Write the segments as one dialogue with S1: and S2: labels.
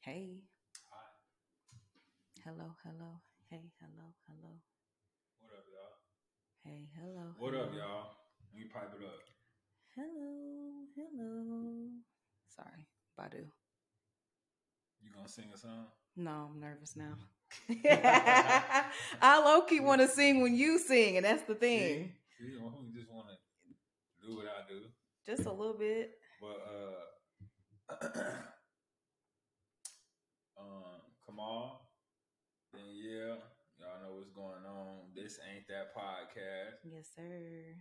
S1: Hey.
S2: Hi.
S1: Hello, hello. Hey, hello, hello.
S2: What up, y'all?
S1: Hey, hello.
S2: What up,
S1: hello.
S2: y'all? Let me pipe it up.
S1: Hello, hello. Sorry, Badu.
S2: You gonna sing a song?
S1: No, I'm nervous now. I low key want to sing when you sing, and that's the thing.
S2: See, See, you just want to do what I do,
S1: Just a little bit.
S2: but uh, Kamaal, then yeah, y'all know what's going on. This ain't that podcast.
S1: Yes, sir.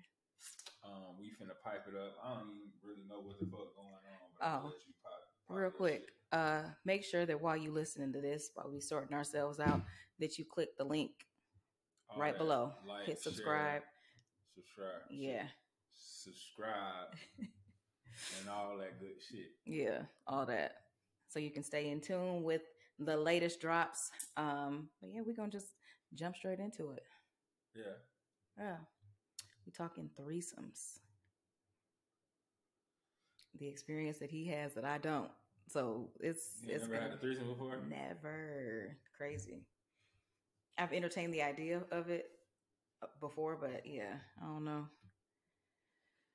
S2: Um, we finna pipe it up. I don't even really know what the fuck going on. But
S1: Oh.
S2: gonna let you pipe, pipe
S1: Real quick,
S2: shit.
S1: uh, make sure that while you listening to this, while we sorting ourselves out, that you click the link
S2: All
S1: right
S2: that,
S1: below.
S2: like,
S1: Hit
S2: share,
S1: subscribe.
S2: subscribe.
S1: Yeah,
S2: subscribe, and all that good shit.
S1: yeah, all that. So you can stay in tune with the latest drops. Um, but yeah, we're gonna just jump straight into it.
S2: Yeah.
S1: Yeah, we talking threesomes. The experience that he has that I don't. So it's
S2: You
S1: it's
S2: never had a threesome before?
S1: Never. Crazy. I've entertained the idea of it uh, before, but yeah, I don't know.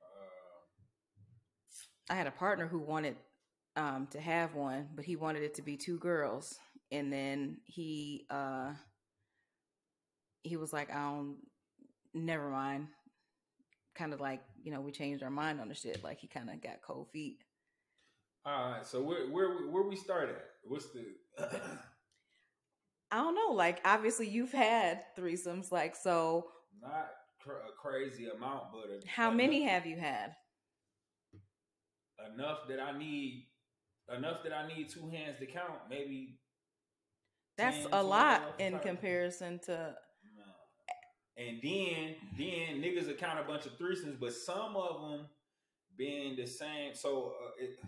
S2: Uh,
S1: I had a partner who wanted um, to have one, but he wanted it to be two girls, and then he uh, he was like, "I don't." Never mind. Kind of like you know, we changed our mind on the shit. Like he kind of got cold feet.
S2: all right. So where where where we start at? What's the?
S1: I don't know. Like obviously, you've had threesomes. Like so,
S2: not cr- a crazy amount, but a,
S1: how
S2: enough-
S1: many have you had?
S2: enough that I need enough that I need two hands to count. Maybe
S1: That's
S2: 10,
S1: a lot in comparison to
S2: And then then niggas account a bunch of threesomes, but some of them being the same. So uh, it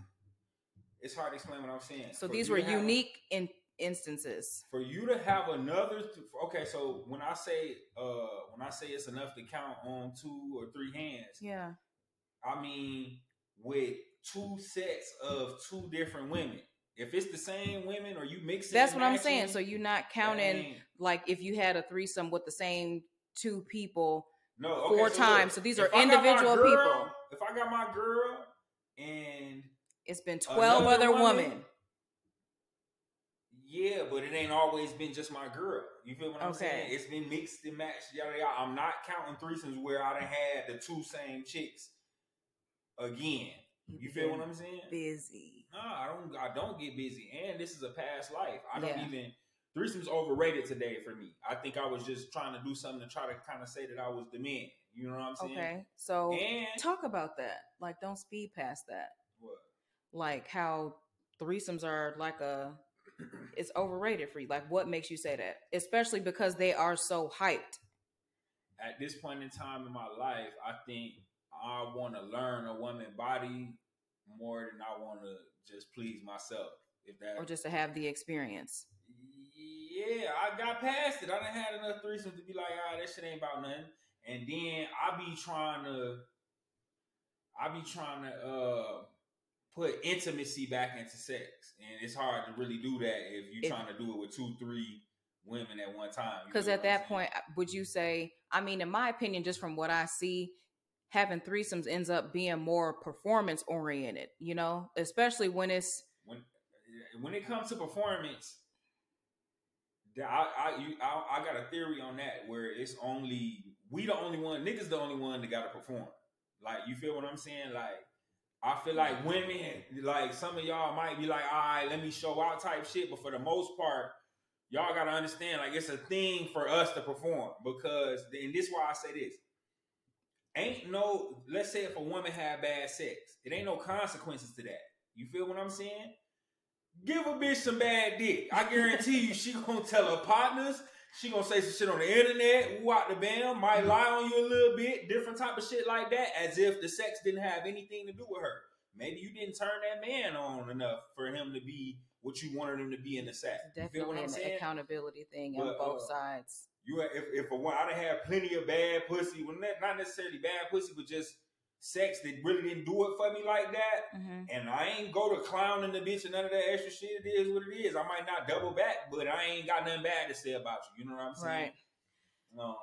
S2: it's hard to explain what I'm saying.
S1: So
S2: For
S1: these were
S2: to have a-
S1: unique in instances.
S2: for you to have another th- okay so when i say uh when i say it's enough to count on two or three hands
S1: Yeah.
S2: i mean with two sets of two different women if it's the same women or you mix it
S1: That's what I'm saying. So you're not counting like if you had a threesome with the same two people.
S2: no okay,
S1: four
S2: so
S1: times.
S2: look,
S1: So these are
S2: I got my
S1: individual
S2: girl-
S1: people.
S2: if i got my girl and
S1: It's been 12 other
S2: woman?
S1: women.
S2: Yeah, but it ain't always been just my girl. You feel what I'm
S1: Okay.
S2: saying? It's been mixed and matched. Yada yada. I'm not counting threesomes where I done had the two same chicks again. You feel what I'm saying?
S1: Busy.
S2: No, I don't. I don't get busy, and this is a past life. I don't
S1: Yeah.
S2: even. Threesomes overrated today for me. I think I was just trying to do something to try to kind of say that I was the man. You know what I'm saying?
S1: Okay. So
S2: And
S1: talk about that. Like don't speed past that.
S2: what?
S1: Like how threesomes are like a it's overrated for you. Like what makes you say that? Especially because they are so hyped.
S2: at this point in time in my life, I think I want to learn a woman body more than I want to just please myself. If that,
S1: Or just to have the experience.
S2: yeah, I got past it. I didn't had enough threesomes to be like, ah, that shit ain't about nothing. And then I be trying to, I be trying to uh put intimacy back into sex, and it's hard to really do that if you're
S1: If-
S2: trying to do it with two, three women at one time.
S1: Because at that point, would you say, I mean, in my opinion, just from what I see, having threesomes ends up being more performance oriented, you know, especially when it's
S2: when eh, when it comes to performance, I I, you, I I got a theory on that where it's only we the only one niggas the only one that got to perform. Like you feel what I'm saying? Like I feel like women like some of y'all might be like, all right, let me show out type shit, but for the most part. Y'all gotta understand, like it's a thing for us to perform because, and this is why I say this: ain't no. Let's say if a woman had bad sex, it ain't no consequences to that. You feel what I'm saying? Give a bitch some bad dick. I guarantee you, she gonna tell her partners. She gonna say some shit on the internet. Woo out the bam. Might lie on you a little bit. Different type of shit like that, as if the sex didn't have anything to do with her. Maybe you didn't turn that man on enough for him to be what you wanted him to be in the sack. You feel what
S1: definitely
S2: I'm
S1: an
S2: saying?
S1: accountability thing
S2: But,
S1: on both
S2: uh,
S1: sides.
S2: You if if a one I done had plenty of bad pussy, well not necessarily bad pussy, but just sex that really didn't do it for me like that,
S1: hmm
S2: and I ain't go to clowning the bitch and none of that extra shit. It is what it is. I might not double back, but I ain't got nothing bad to say about you. You know what I'm saying?
S1: Right.
S2: Um,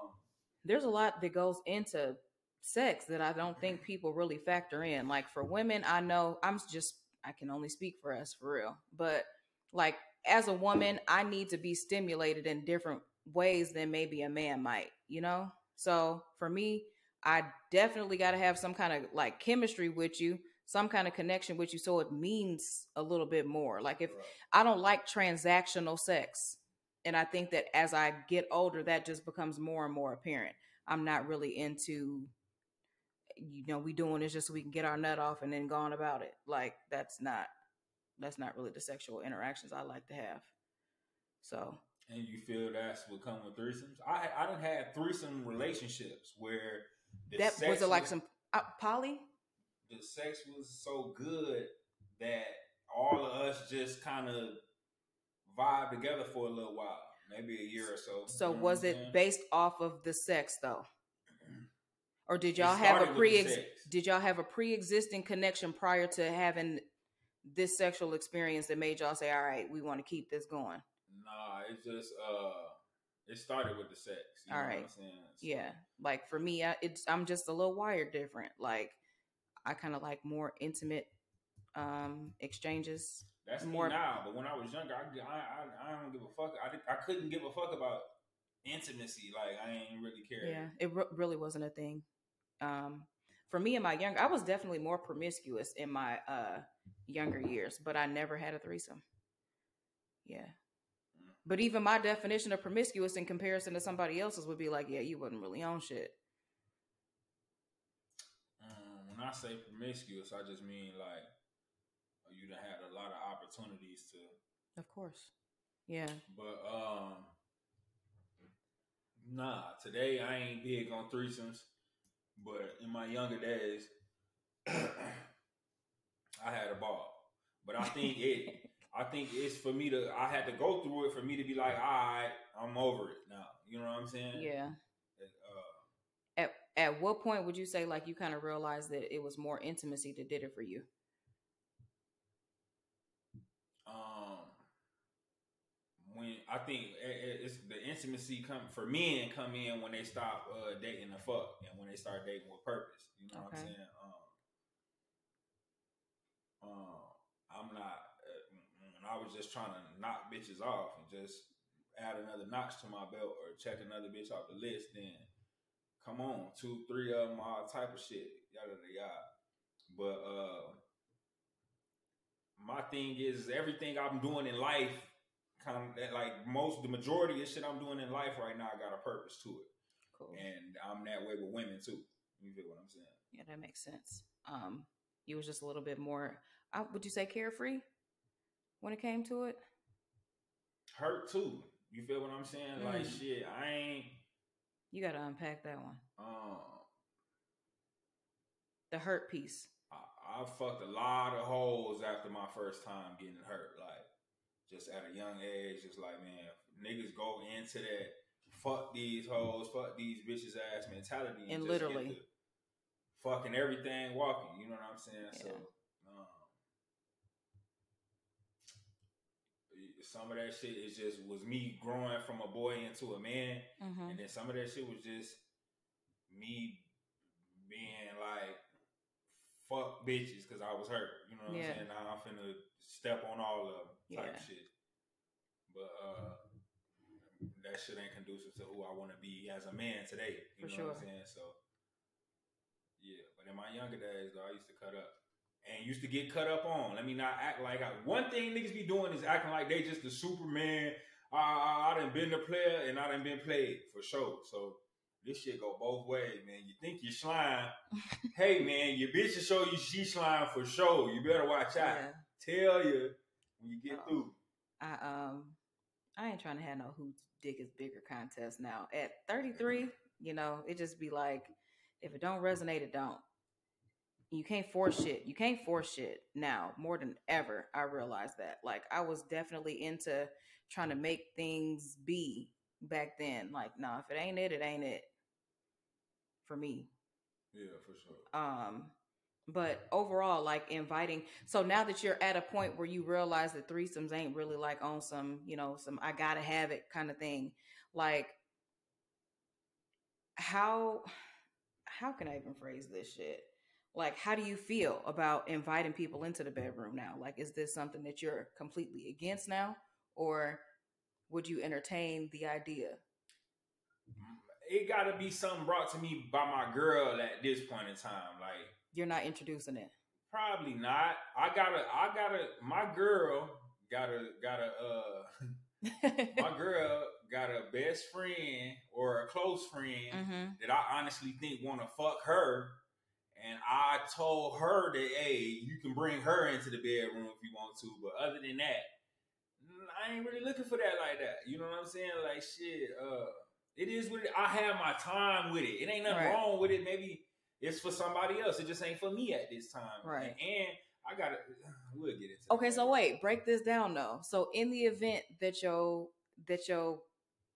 S1: There's a lot that goes into sex that I don't think people really factor in. Like for women, I know I'm just I can only speak for us for real. But like as a woman, I need to be stimulated in different ways than maybe a man might, you know? So for me, I definitely got to have some kind of like chemistry with you, some kind of connection with you so it means a little bit more. Like if
S2: right.
S1: I don't like transactional sex. And I think that as I get older, that just becomes more and more apparent. I'm not really into, you know, we doing this just so we can get our nut off and then go on about it. Like that's not, that's not really the sexual interactions I like to have. So
S2: and you feel that's what come with threesomes. I I done had threesome relationships where the
S1: that
S2: sex
S1: was it like some uh, poly?
S2: the sex was so good that all of us just kind of vibe together for a little while, maybe a year or so.
S1: So
S2: You know
S1: was it
S2: saying?
S1: based off of the sex though? Or did y'all have a pre did y'all have a pre-existing connection prior to having this sexual experience that made y'all say, "All right, we want to keep this going"?
S2: Nah, it just uh, it started with the sex. You
S1: All
S2: know
S1: right.
S2: what I'm saying? So,
S1: Yeah, like for me, I, it's I'm just a little wired different. Like I kind of like more intimate um exchanges.
S2: That's
S1: More-
S2: now, but when I was younger, I, I, I, I don't give a fuck. I, I couldn't give a fuck about intimacy. Like I ain't really care.
S1: Yeah, it re- really wasn't a thing. Um, for me in my younger, I was definitely more promiscuous in my uh younger years, but I never had a threesome. Yeah. But even my definition of promiscuous in comparison to somebody else's would be like, yeah, you wasn't really on shit.
S2: Um, when I say promiscuous, I just mean like you done had a lot of opportunities to
S1: Of course. Yeah.
S2: But um nah, today I ain't big on threesomes. But in my younger days, I had a ball. But I think it I think it's for me to I had to go through it for me to be like, all right, I'm over it now. You know what I'm saying?
S1: Yeah.
S2: Uh,
S1: At at what point would you say like you kind of realized that it was more intimacy that did it for you?
S2: um when I think it- it- it's the intimacy come for men come in when they stop uh, dating the fuck and when they start dating with purpose. You know what I'm saying? Um, um, I'm not. When I was just trying to knock bitches off and just add another notch to my belt or check another bitch off the list, then come on, two, three of them, all type of shit, yada yada yada. But uh, my thing is everything I'm doing in life, kind of like most, the majority of shit I'm doing in life right now, I got a purpose to it,
S1: Cool.
S2: and I'm that way with women too. You feel what I'm saying?
S1: Yeah, that makes sense. Um, you was just a little bit more. Uh, would you say carefree when it came to it?
S2: Hurt too. You feel what I'm saying? Like
S1: Mm.
S2: shit, I ain't.
S1: You got to unpack that one.
S2: Um,
S1: The hurt piece.
S2: I, I fucked a lot of holes after my first time getting hurt. Like, just at a young age, just like, man, niggas go into that fuck these hoes, fuck these bitches ass mentality.
S1: And
S2: just
S1: literally.
S2: fucking everything walking. You know what I'm saying? So,
S1: Yeah.
S2: um, some of that shit is just was me growing from a boy into a man.
S1: Mm-hmm.
S2: And then some of that shit was just me being like, fuck bitches because I was hurt. You know what
S1: Yeah.
S2: I'm saying? Now I'm finna step on all of them type
S1: Yeah.
S2: shit. But uh, that shit ain't conducive to who I want to be as a man today. You
S1: For
S2: know
S1: sure.
S2: what I'm saying? So, yeah. But in my younger days, though, I used to cut up. And used to get cut up on. Let me not act like I. One thing niggas be doing is acting like they just the Superman. I, I, I done been the player and I done been played for sure. So this shit go both ways, man. You think you slime. hey, man, your bitch will show you she slime for sure. You better watch out.
S1: Yeah.
S2: Tell you when you get
S1: Oh.
S2: through.
S1: I um I ain't trying to have no whose dick is bigger contest now. At 33, you know, it just be like if it don't resonate, it don't. You can't force shit. You can't force shit now more than ever. I realized that. Like I was definitely into trying to make things be back then. Like, no, if it ain't it, it ain't it. For me.
S2: Yeah, for sure.
S1: Um, but overall, like inviting. So now that you're at a point where you realize that threesomes ain't really like on some, you know, some I gotta have it kind of thing. Like, how how can I even phrase this shit? Like, how do you feel about inviting people into the bedroom now? Like, is this something that you're completely against now, or would you entertain the idea?
S2: It got to be something brought to me by my girl at this point in time. Like,
S1: you're not introducing it.
S2: Probably not. I gotta. I gotta. My girl gotta. Gotta. Uh, my girl got a best friend or a close friend mm-hmm. that I honestly think want to fuck her and I told her that, hey, you can bring her into the bedroom if you want to, but other than that, I ain't really looking for that like that. You know what I'm saying? Like shit, uh, it is what it, I have my time with it. It ain't nothing right. wrong with it. Maybe it's for somebody else. It just ain't for me at this time.
S1: Right.
S2: And, and I gotta we'll get into
S1: Okay, that. so wait, break this down though. So in the event that your that your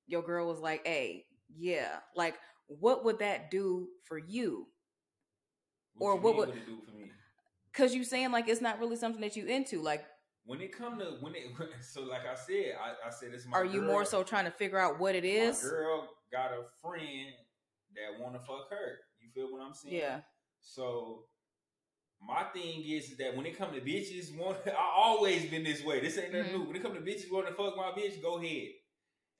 S1: your girl was like, hey, yeah, like what would that do for you?
S2: What or what would, it do for me?
S1: Cause you saying like it's not really something that you into. Like
S2: when it come to when it so like I said, I, I said this.
S1: Are you more so trying to figure out what it is?
S2: My girl got a friend that want to fuck her. You feel what I'm saying?
S1: Yeah.
S2: So my thing is that when it come to bitches, want I always been this way. This ain't nothing mm-hmm. new. When it come to bitches want to fuck my bitch, go ahead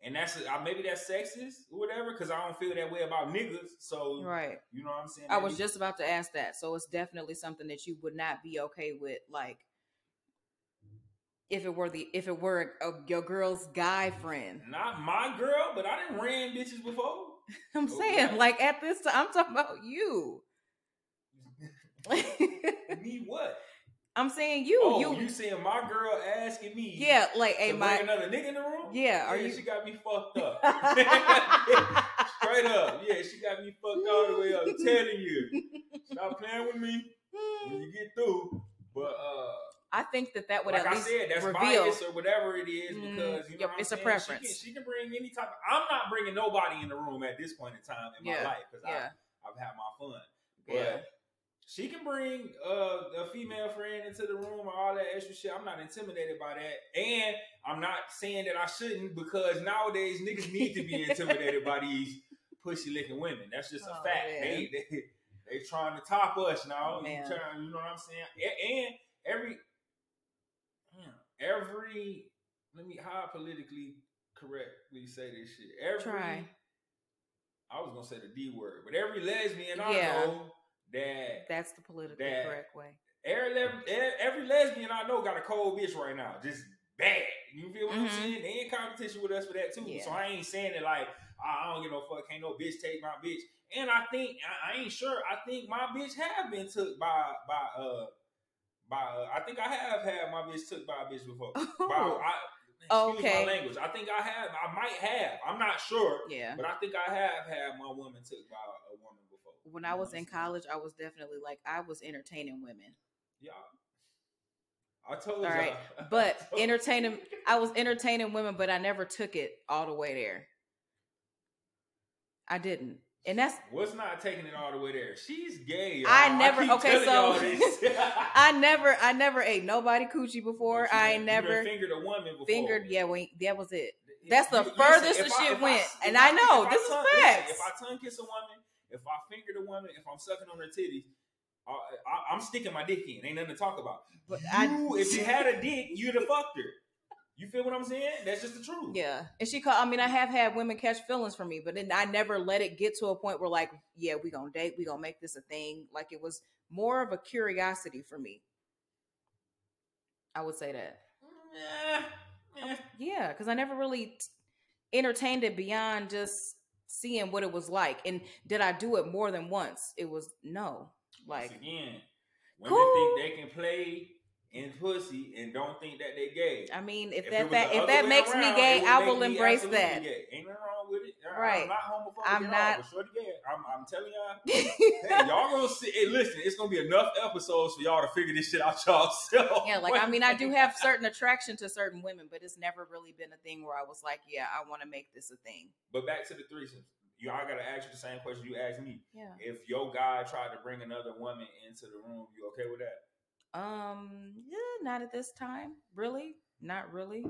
S2: and that's uh, maybe that's sexist or whatever because I don't feel that way about niggas. So
S1: right,
S2: you know what I'm saying.
S1: I was just about to ask that. So it's definitely something that you would not be okay with, like if it were the if it were a, a, your girl's guy friend.
S2: Not my girl, but I didn't ran bitches before.
S1: I'm saying like at this time, I'm talking about you.
S2: Me what?
S1: I'm saying you.
S2: Oh,
S1: you,
S2: you saying my girl asking me?
S1: Yeah, like, hey, my
S2: another nigga in the room.
S1: Yeah,
S2: are
S1: yeah,
S2: you? She got me fucked up. Straight up, yeah, she got me fucked all the way up. I'm telling you, stop playing with me when you get through. But uh,
S1: I think that that would
S2: like
S1: at
S2: I
S1: least
S2: said, that's
S1: reveal.
S2: bias or whatever it is mm, because you know
S1: it's
S2: a
S1: preference.
S2: She can, she can, bring any type. Of, I'm not bringing nobody in the room at this point in time in
S1: yeah.
S2: my life because
S1: yeah.
S2: I, I've had my fun. But
S1: yeah
S2: she can bring uh, a female friend into the room or all that extra shit. I'm not intimidated by that. And I'm not saying that I shouldn't because nowadays niggas need to be intimidated by these pussy licking women. That's just a oh, fact. They, they they trying to top us now. You, trying, you know what I'm saying? And every every let me how politically correctly say this shit. Every
S1: Try.
S2: I was gonna say the D word, but every lesbian I yeah. know that
S1: that's the politically that correct way.
S2: Every, every lesbian I know got a cold bitch right now, just bad. You feel what mm-hmm. I'm saying? They in competition with us for that too. Yeah. So I ain't saying it like I don't give no fuck. Can't no bitch take my bitch. And I think I, I ain't sure. I think my bitch have been took by by uh by uh, I think I have had my bitch took by a bitch before. Oh. By, I,
S1: okay.
S2: my language. I think I have. I might have. I'm not sure.
S1: Yeah.
S2: But I think I have had my woman took by a woman
S1: when I was in college, I was definitely like I was entertaining women.
S2: Yeah. I told
S1: you. All right. But entertaining I was entertaining women, but I never took it all the way there. I didn't. And that's
S2: what's not taking it all the way there. She's gay. Y'all.
S1: I never I okay, so I never I never ate nobody coochie before. I never
S2: fingered a woman before.
S1: Fingered, yeah, when that was it. That's the furthest the shit went. I, and I, I know this
S2: tongue,
S1: is facts.
S2: If I tongue kiss a woman, if I finger the woman, if I'm sucking on her titties, I, am sticking my dick in. Ain't nothing to talk about. But you, I, if you had a dick, you'd have fucked her. You feel what I'm saying? That's just the truth.
S1: Yeah. And she called, I mean, I have had women catch feelings for me, but then I never let it get to a point where, like, yeah, we gonna date, we gonna make this a thing. Like, it was more of a curiosity for me. I would say that. Eh, eh.
S2: Yeah.
S1: Yeah, because I never really entertained it beyond just seeing what it was like. And did I do it more than once? It was no. Like
S2: once again, women cool. think they can play in pussy and don't think that they gay.
S1: I mean, if, if that, that if that makes around, me gay, I will embrace that.
S2: Gay. Ain't nothing wrong with it.
S1: Right.
S2: I'm not homophobic.
S1: I'm not.
S2: All, gay. I'm, I'm telling y'all. hey, y'all gonna see. Hey, listen, it's gonna be enough episodes for y'all to figure this shit out y'all self.
S1: Yeah, like I mean, I do have certain attraction to certain women, but it's never really been a thing where I was like, yeah, I want to make this a thing.
S2: But back to the threesomes you, I gotta ask you the same question you asked me.
S1: Yeah.
S2: If your guy tried to bring another woman into the room, you okay with that?
S1: Um, yeah, not at this time. Really? Not really.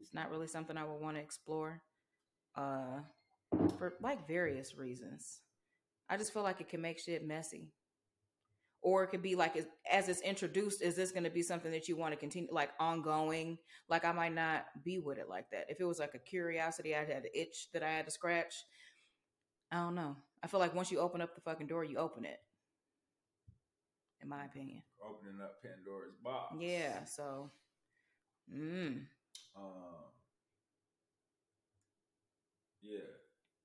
S1: It's not really something I would want to explore. Uh for like various reasons. I just feel like it can make shit messy. Or it could be like as, as it's introduced, is this going to be something that you want to continue, like ongoing? Like I might not be with it like that. If it was like a curiosity, I had an itch that I had to scratch. I don't know. I feel like once you open up the fucking door, you open it. In my opinion.
S2: Opening up Pandora's box.
S1: Yeah. So. Mm.
S2: Um. Yeah.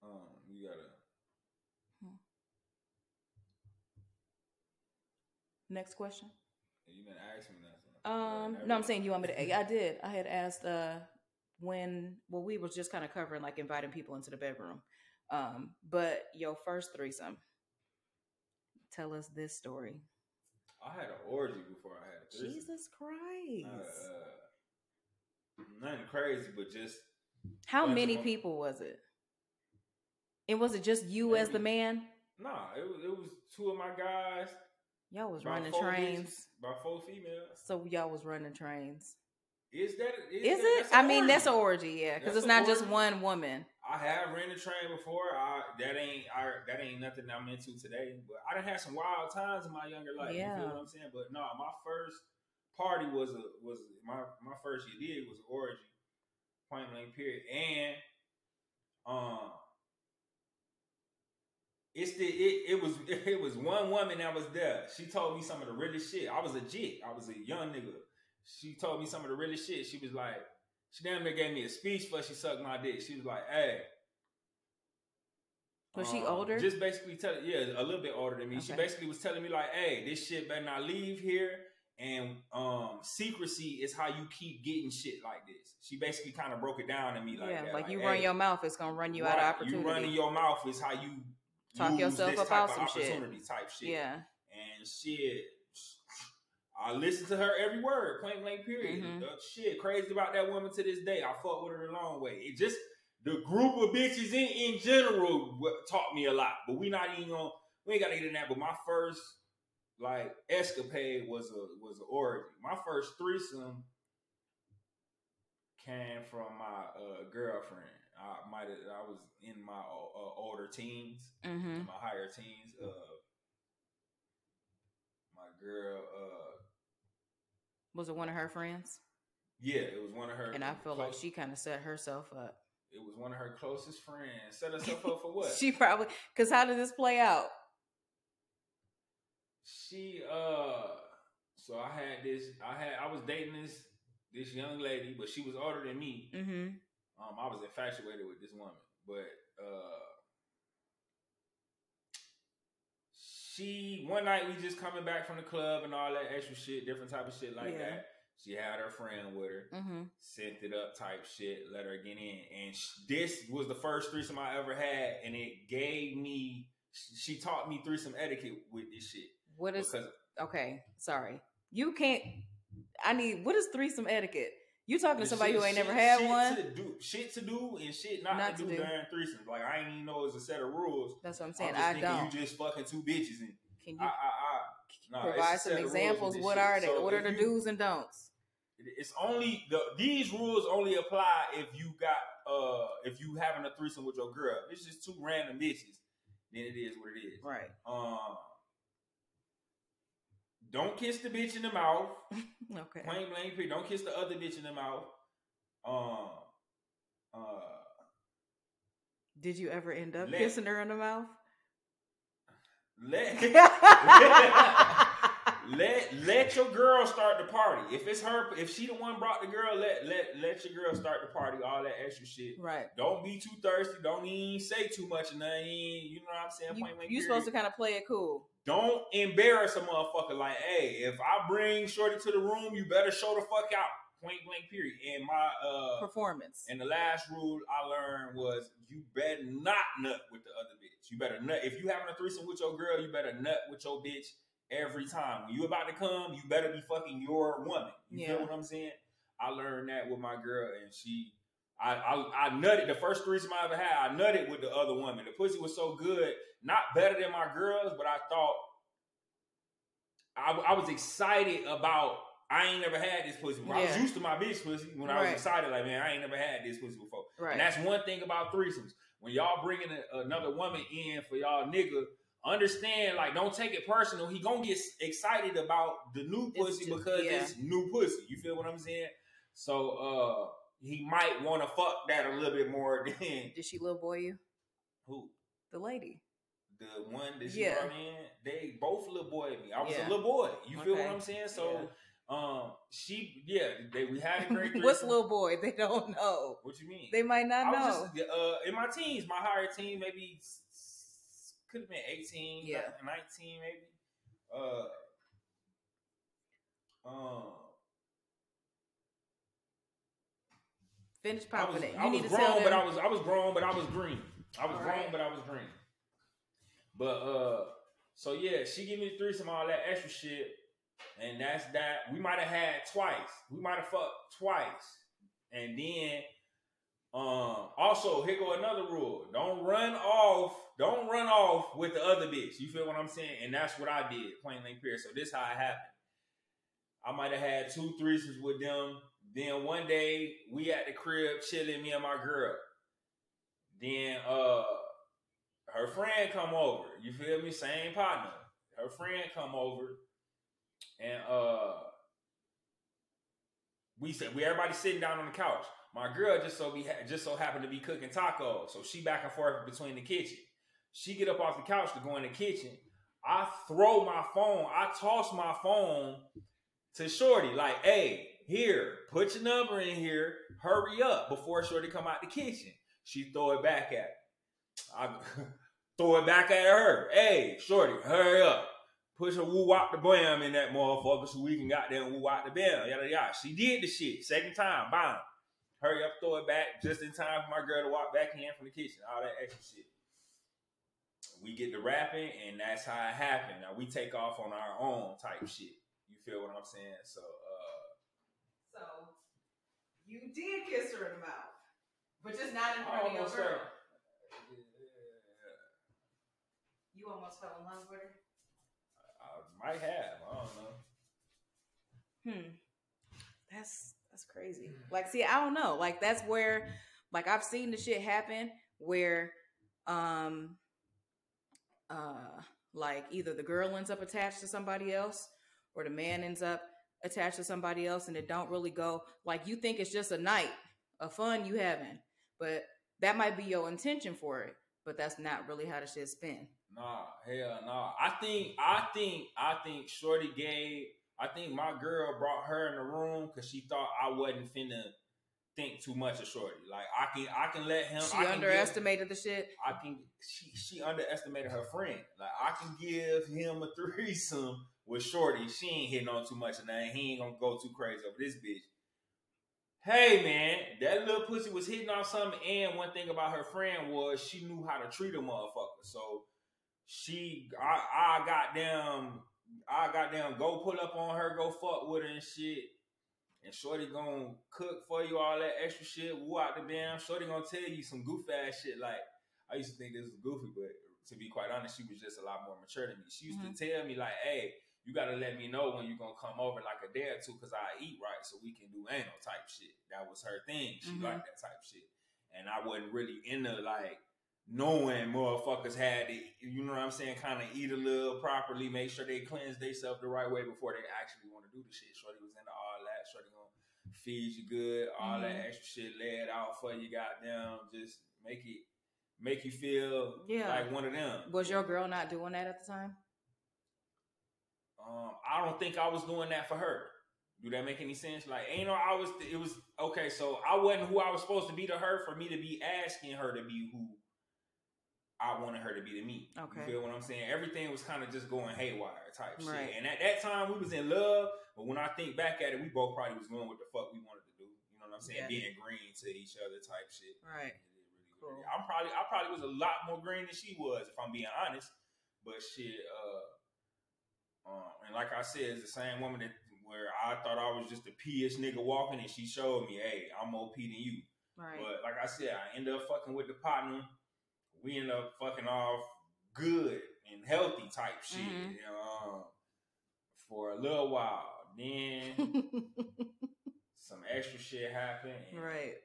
S2: Um. You gotta.
S1: Next question.
S2: You didn't ask me nothing.
S1: Um, no, I'm saying you want me to. I did. I had asked uh when. Well, we was just kind of covering like inviting people into the bedroom. Um, but your first threesome. Tell us this story.
S2: I had an orgy before I had a threesome.
S1: Jesus Christ!
S2: Uh, uh, nothing crazy, but just
S1: How many people was it? And was it just you as the man?
S2: nah. It was it was two of my guys.
S1: Y'all was running trains.
S2: About four females.
S1: So y'all was running trains.
S2: Is that?
S1: Is
S2: that-
S1: it? I mean, that's an
S2: orgy.
S1: orgy, yeah, because it's not just one woman.
S2: I have ran a train before. I that ain't I that ain't nothing I'm into today. But I done had some wild times in my younger life. You
S1: Yeah.
S2: feel what I'm saying? But no, my first party was a was my my first year did was an orgy, point blank period. And um it's the it, it was it was one woman that was there. She told me some of the realest shit. I was a jit. I was a young nigga. She told me some of the realest shit. She was like, she damn near gave me a speech but she sucked my dick. She was like, hey.
S1: Was she
S2: um,
S1: older?
S2: Just basically telling, yeah, a little bit older than me. She basically was telling me like, hey, this shit better not leave here. And um, secrecy is how you keep getting shit like this. She basically kind of broke it down to me like
S1: yeah,
S2: that.
S1: like, you run your mouth, it's gonna run you out of opportunity.
S2: You running your mouth is how you
S1: Talk yourself up
S2: type
S1: out some shit.
S2: type shit.
S1: yeah.
S2: And shit, I listen to her every word, point blank, period.
S1: Mhm.
S2: Uh, shit, crazy about that woman to this day. I fuck with her a long way. It just the group of bitches in in general taught me a lot. But we not even on. We ain't gotta get in that. But my first like escapade was a was an orgy. My first threesome came from my uh, girlfriend. I might have. I was in my uh, older teens
S1: Mm-hmm.
S2: my higher teens. Uh, my girl. Uh,
S1: Was it one of her friends?
S2: yeah, it was one of her.
S1: And I feel like she kind of set herself up.
S2: It was one of her closest friends. Set herself up for what?
S1: she probably because how did this play out?
S2: she uh. So I had this. I had. I was dating this this young lady, but she was older than me.
S1: Mm-hmm.
S2: Um, I was infatuated with this woman, but uh, she one night we just coming back from the club and all that extra shit, different type of shit like
S1: Yeah.
S2: that. She had her friend with her,
S1: Mm-hmm.
S2: sent it up type shit, let her get in, and sh- this was the first threesome I ever had, and it gave me. She taught me threesome etiquette with this shit
S1: What is
S2: because
S1: okay? Sorry, you can't. I need what is threesome etiquette? You talking to somebody
S2: shit-
S1: who ain't never had
S2: shit
S1: one?
S2: To do, shit to do and shit not,
S1: Not
S2: to,
S1: to
S2: do,
S1: do.
S2: during threesomes. Like I ain't even know it was a set of rules.
S1: That's what I'm
S2: I'm
S1: saying.
S2: just
S1: I don't.
S2: you just fucking two bitches and
S1: Can you
S2: I, I, I,
S1: provide some
S2: set of rules with
S1: examples? What
S2: shit.
S1: are they?
S2: So
S1: what are the
S2: you-
S1: do's and don'ts?
S2: It's only the these rules only apply if you got uh if you having a threesome with your girl. If it's just two random bitches, then it is what it is.
S1: Right.
S2: Um, don't kiss the bitch in the mouth.
S1: Okay.
S2: Plain blank period. Don't kiss the other bitch in the mouth. Um, uh,
S1: Did you ever end up
S2: Let-
S1: kissing her in the mouth?
S2: let let let your girl start the party. If it's her, if she the one brought the girl, let let let your girl start the party. All that extra shit.
S1: right.
S2: Don't be too thirsty. Don't even say too much. And nothing. You know what I'm saying?
S1: You, you supposed to kind of play it cool.
S2: Don't embarrass a motherfucker. Like, hey, if I bring Shorty to the room, you better show the fuck out. Point blank. Period. And my uh.
S1: Performance.
S2: And the last rule I learned was you better not nut with the other bitch. You better nut. If you having a threesome with your girl, you better nut with your bitch every time. When you about to come, you better be fucking your woman. You
S1: Yeah.
S2: feel what I'm saying? I learned that with my girl, and she, I, I I nutted the first threesome I ever had. I nutted with the other woman. The pussy was so good, not better than my girls, but I thought I, I was excited about. I ain't never had this pussy. Before. I was used to my bitch pussy when I was excited. Like man, I ain't never had this pussy before.
S1: Right.
S2: And that's one thing about threesomes. When y'all bringing a, another woman in for y'all nigga, understand like don't take it personal. He gonna get excited about the new
S1: It's
S2: pussy
S1: just-
S2: because
S1: yeah.
S2: it's new pussy. You feel what I'm saying? So uh he might want to fuck that a little bit more than
S1: Did she little boy you?
S2: who
S1: The lady.
S2: The one that she
S1: Yeah.
S2: brought in. They both little boy me. I was
S1: Yeah.
S2: a little boy. You feel what I'm saying? So um she yeah they we had a great
S1: What's little boy? They don't know.
S2: What you mean?
S1: They might not
S2: I
S1: know.
S2: was just uh, in my teens, my higher teen, maybe could have been 18,
S1: Yeah.
S2: 19, maybe. Uh, um,
S1: Finish
S2: I was,
S1: popping it. You
S2: I
S1: need
S2: was
S1: to tell
S2: grown, but. I was I was grown, but I was green. I was
S1: All
S2: grown,
S1: right.
S2: but I was green. But uh, so yeah, she give me the threesome, all that extra shit, and that's that. We might have had twice. We might have fucked twice, and then um, also here go another rule: don't run off. Don't run off with the other bitch. You feel what I'm saying? And that's what I did, plain Lane Pierce. So this how it happened. I might have had two threesomes with them. Then one day we at the crib chilling, me and my girl. Then uh her friend come over. You feel me? Same partner. Her friend come over, and uh we said we everybody sitting down on the couch. My girl just so be just so happened to be cooking tacos, so she back and forth between the kitchen. She get up off the couch to go in the kitchen. I throw my phone. I toss my phone to Shorty, like, "Hey, here, put your number in here. Hurry up before Shorty come out the kitchen." She throw it back at. Me. I throw it back at her. Hey, Shorty, hurry up. Push a woo wop the bam in that motherfucker so we can goddamn woo wop the bam. Yada yada. She did the shit. Second time, bam. Hurry up, throw it back just in time for my girl to walk back in from the kitchen. All that extra shit. We get to rapping, and that's how it happened. Now we take off on our own type shit. You feel what I'm saying? So, uh,
S1: So you did kiss her in the mouth, but just not in front of your girl.
S2: felt.
S1: You almost fell in love with her.
S2: I might have. I don't know.
S1: Hmm. That's that's crazy. Like, see, I don't know. Like, that's where, like, I've seen the shit happen where, um, uh, like either the girl ends up attached to somebody else or the man ends up attached to somebody else, and it don't really go like you think it's just a night of fun you having, but that might be your intention for it, but that's not really how the shit's been.
S2: Nah, hell nah. I think, I think, I think Shorty gave. I think my girl brought her in the room because she thought I wasn't finna think too much of Shorty. Like I can, I can let him.
S1: She
S2: I can give-
S1: underestimated the shit.
S2: I can. She she underestimated her friend. Like I can give him a threesome with Shorty. She ain't hitting on too much of that. He ain't gonna go too crazy over this bitch. Hey man, that little pussy was hitting on something. And one thing about her friend was she knew how to treat a motherfucker. So she, I, I got them. I got them. Go pull up on her. Go fuck with her and shit. And Shorty gonna cook for you all that extra shit. Woo out the damn. Shorty gonna tell you some goof ass shit like. I used to think this was goofy, but to be quite honest, she was just a lot more mature than me. She used to tell me like, "Hey, you gotta let me know when you're gonna come over like a day or two, cause I eat right, so we can do anal type shit." That was her thing. She
S1: Mhm.
S2: liked that type shit, and I wasn't really into like knowing motherfuckers had to, you know what I'm saying, kind of eat a little properly, make sure they cleanse themselves the right way before they actually want to do the shit. Shorty was into all that. Shorty gonna feed you good, all that
S1: Mhm.
S2: extra shit, lay it out for you, goddamn, just make it make you feel
S1: Yeah.
S2: like one of them.
S1: Was your girl not doing that at the time?
S2: Um, I don't think I was doing that for her. Do that make any sense? Like, ain't no, I was. It was okay. So I wasn't who I was supposed to be to her. For me to be asking her to be who I wanted her to be to me.
S1: Okay.
S2: You feel what I'm saying? Everything was kind of just going haywire type
S1: Right.
S2: shit. And at that time, we was in love. But when I think back at it, we both probably was doing what the fuck we wanted to do. You know what I'm saying?
S1: Yeah.
S2: Being green to each other type shit.
S1: Right. Cool.
S2: what it is. I'm probably I probably was a lot more green than she was, if I'm being honest. But shit, uh, um, and like I said, it's the same woman that where I thought I was just a P-ish nigga walking, and she showed me, hey, I'm more P than you.
S1: Right.
S2: But like I said, I ended up fucking with the partner. We end up fucking off good and healthy type shit.
S1: Mhm.
S2: You know, um, for a little while. Then some extra shit happened.
S1: right.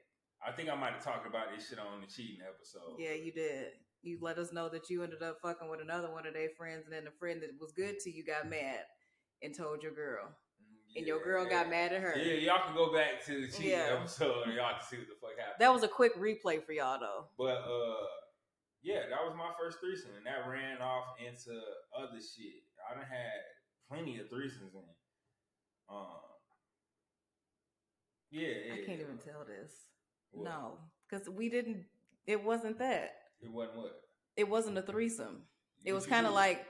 S2: I think I might have talked about this shit on the cheating episode.
S1: Yeah, you did. You let us know that you ended up fucking with another one of their friends, and then the friend that was good to you got mad and told your girl, and your girl got mad at her.
S2: Yeah, y'all can go back to the cheating
S1: Yeah.
S2: episode and y'all can see what the fuck happened.
S1: That was a quick replay for y'all though.
S2: But uh yeah, that was my first threesome and that ran off into other shit. I done had plenty of threesomes in. Um Yeah, yeah.
S1: I can't
S2: yeah.
S1: even tell this.
S2: What?
S1: No, because we didn't. It wasn't that.
S2: It wasn't what?
S1: It wasn't a threesome. It was kind of like.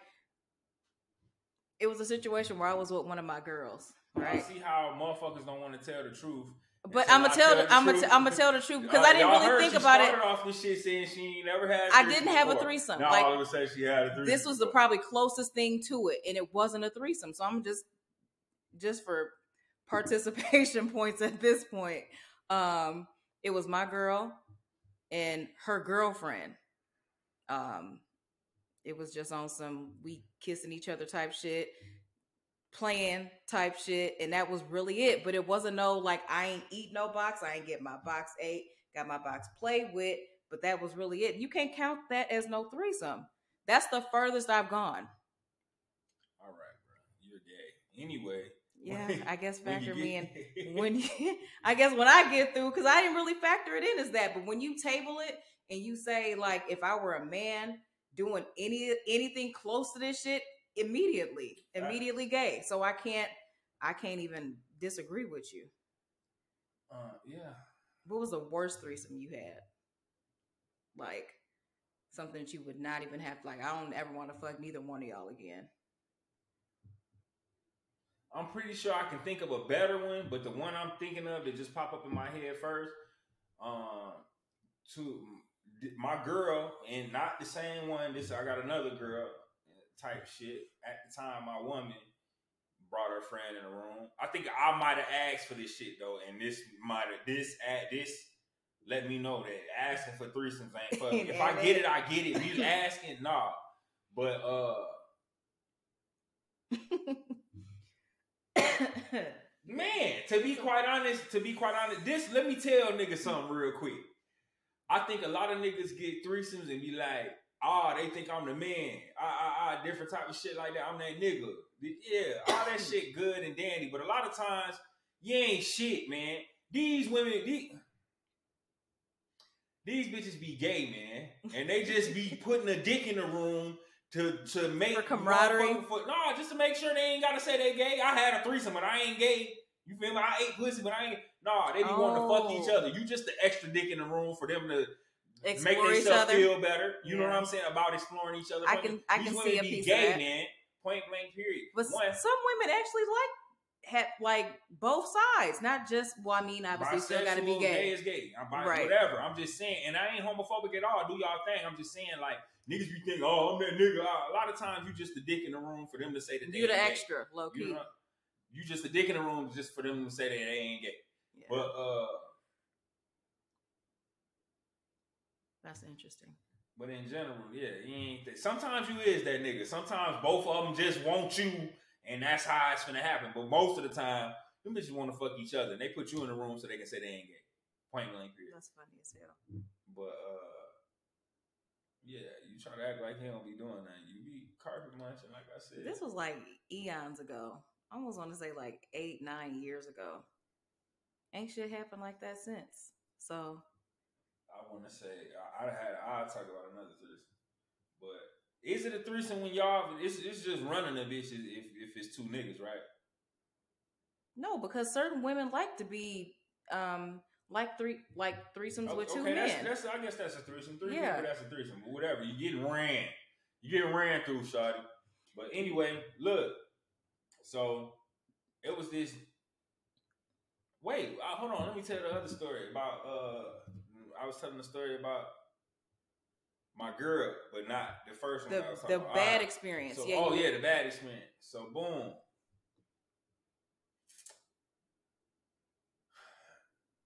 S1: It was a situation where I was with one of my girls, right?
S2: I see how motherfuckers don't want to tell the truth.
S1: But I'm gonna tell.
S2: tell
S1: The, I'm gonna.
S2: truth.
S1: I'm gonna tell the truth because I didn't really think about it.
S2: off shit saying she never had.
S1: I didn't have a threesome,
S2: Now
S1: like,
S2: all of a sudden she had a threesome.
S1: This was the probably closest thing to it, and it wasn't a threesome. So I'm just, just for participation points at this point. Um, it was my girl and her girlfriend. Um, it was just on some we kissing each other type shit, playing type shit, and that was really it. But it wasn't no like I ain't eat no box, I ain't get my box ate, got my box played with. But that was really it. You can't count that as no threesome. That's the furthest I've gone.
S2: All right, bro. You're gay. Anyway.
S1: Yeah,
S2: when-
S1: I guess factor me in when you, I guess when I get through because I didn't really factor it in as that. But when you table it and you say like, if I were a man doing any anything close to this shit, immediately,
S2: Right.
S1: immediately gay. So I can't, I can't even disagree with you.
S2: Uh, yeah.
S1: What was the worst threesome you had? Like something that you would not even have. Like I don't ever want to fuck neither one of y'all again.
S2: I'm pretty sure I can think of a better one, but the one I'm thinking of that just pop up in my head first, um, to my girl, and not the same one. This I got another girl type shit. At the time, my woman brought her friend in the room. I think I might have asked for this shit though, and this might have this at this let me know that asking for threesomes ain't for. If I get it, I get it. You asking, nah. But uh. Man, to be quite honest, to be quite honest, this let me tell niggas something real quick. I think a lot of niggas get threesomes and be like, ah, they think I'm the man. Ah, ah, ah, different type of shit like that. I'm that nigga. Yeah, all that shit good and dandy. But a lot of times, you ain't shit, man. These women, these, these bitches be gay, man. And they just be putting a dick in the room to to make
S1: For camaraderie?
S2: For, no, just to make sure they ain't gotta say they gay. I had a threesome, but I ain't gay. You feel me? I ate pussy, but I ain't. Nah, they be wanting to fuck each
S1: Oh.
S2: other. You just the extra dick in the room for them to make
S1: each other.
S2: feel better. You know what I'm saying about exploring each other.
S1: I can-. I can see a
S2: be
S1: piece of
S2: gay,
S1: that.
S2: man. Point blank. Period.
S1: But
S2: One,
S1: some women actually like have like both sides, not just. Well, I mean, obviously, still got to be gay.
S2: Gay is gay. I'm bi-
S1: Right.
S2: whatever. I'm just saying, and I ain't homophobic at all. Do y'all thing? I'm just saying, like niggas be thinking, oh, I'm that nigga. Uh, A lot of times, you just the dick in the room for them to say that
S1: You're the
S2: gay.
S1: extra, low key.
S2: You know, you just the dick in the room just for them to say that they ain't gay.
S1: Yeah,
S2: But uh,
S1: that's interesting.
S2: but in general, yeah, he ain't. That. Sometimes you is that nigga. Sometimes both of them just want you, and that's how it's gonna happen. But most of the time, them bitches want to fuck each other. And they put you in the room so they can say they ain't gay. Point blank. Period.
S1: That's funny as hell.
S2: But uh, yeah, you try to act like he don't be doing that. You be carpet munching, like I said.
S1: This was like eons ago. I almost want to say like eight, nine years ago. Ain't shit happened like that since. So
S2: I want to say I, I had. I'll talk about another threesome. But is it a threesome when y'all? It's, it's just running a bitch if if it's two niggas, right?
S1: no, because certain women like to be um like three like threesomes with two
S2: okay,
S1: men.
S2: That's, that's I guess that's a threesome. Three
S1: Yeah.
S2: people, that's a threesome. But whatever, you getting ran. You getting ran through, shawty. But anyway, look. So it was this. Wait, uh, hold on. Let me tell the other story about. uh I was telling the story about my girl, but not the first one.
S1: the
S2: talking
S1: the bad
S2: Alright.
S1: experience.
S2: So,
S1: yeah,
S2: oh yeah, the bad experience. So boom.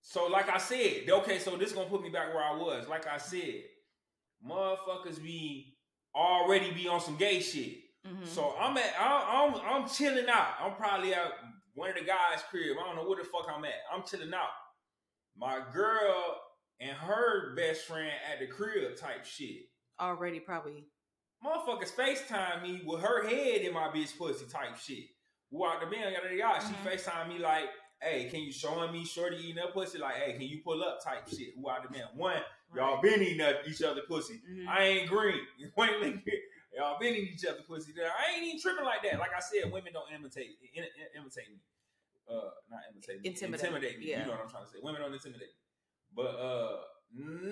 S2: So like I said, okay, so this gonna put me back where I was. Like I said, motherfuckers be already be on some gay shit.
S1: Mhm.
S2: So I'm at I'm, I'm I'm chilling out. I'm probably at one of the guys' crib. I don't know where the fuck I'm at. I'm chilling out. My girl and her best friend at the crib type shit.
S1: already probably.
S2: Motherfuckers FaceTime me with her head in my bitch pussy type shit. Who out the band, yada yada. She
S1: Mhm.
S2: FaceTime me like, hey, can you showing me shorty eating that pussy? Like, hey, can you pull up type shit? Who out the band? One, y'all been eating that- each other pussy.
S1: Mhm.
S2: I ain't green. You ain't looking- Y'all been in each other pussy. I ain't even tripping like that. Like I said, women don't imitate imitate me. Uh, not imitate me.
S1: Intimidate.
S2: Intimidate me.
S1: Yeah.
S2: You know what I'm trying to say. Women don't intimidate me. But uh,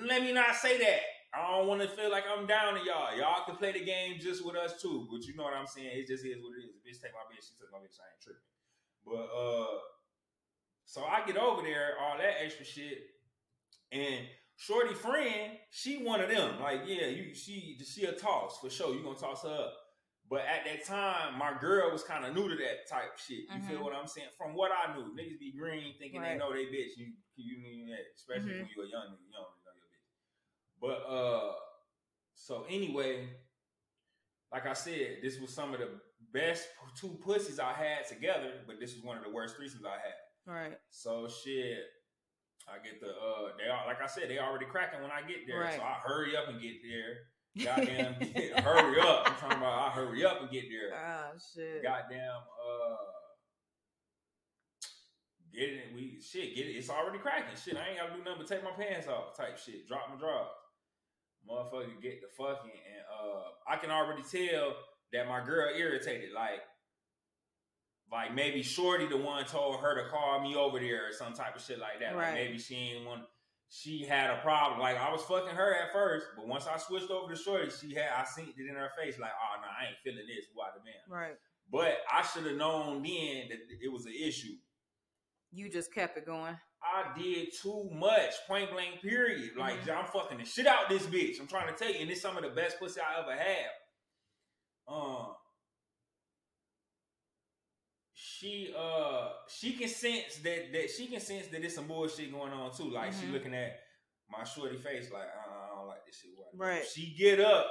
S2: let me not say that. I don't want to feel like I'm down to y'all. Y'all can play the game just with us too. But you know what I'm saying? It just is what it is. Bitch take my bitch, she took my bitch. I ain't tripping. But uh, so I get over there, all that extra shit, and Shorty friend, she one of them. Like, yeah, you she she a toss for sure. You gonna toss her up. But at that time, my girl was kind of new to that type shit. You feel
S1: Mhm.
S2: what I'm saying? From what I knew, niggas be green thinking they know they bitch. You you mean that, especially
S1: Mhm.
S2: when you a young nigga, you don't know your bitch. But uh, so anyway, like I said, this was some of the best two pussies I had together. But this was one of the worst threesomes I had.
S1: Right.
S2: So shit, I get the uh they are like I said, they already cracking when I get there.
S1: Right.
S2: So I hurry up and get there. Goddamn hurry up. I'm talking about I hurry up and get there.
S1: Ah shit.
S2: Goddamn uh get it we shit, get it. It's already cracking. Shit, I ain't gotta do nothing but take my pants off type shit. Drop my drawers. Motherfucker get the fucking and uh I can already tell that my girl irritated. Like like maybe Shorty the one told her to call me over there or some type of shit like that. Like
S1: Right.
S2: maybe she ain't want she had a problem. Like I was fucking her at first, but once I switched over to Shorty, she had I seen it in her face like, oh no, I ain't feeling this. Why the man?
S1: Right.
S2: But I should have known then that it was an issue.
S1: You just kept it going.
S2: I did too much, point blank, period. Like
S1: Mhm.
S2: I'm fucking the shit out this bitch. I'm trying to tell you, and it's some of the best pussy I ever had. Um, she uh she can sense that that she can sense that there's some bullshit going on too. Like she
S1: Mhm.
S2: looking at my shorty face, like uh, I don't like this shit.
S1: Right.
S2: She get up.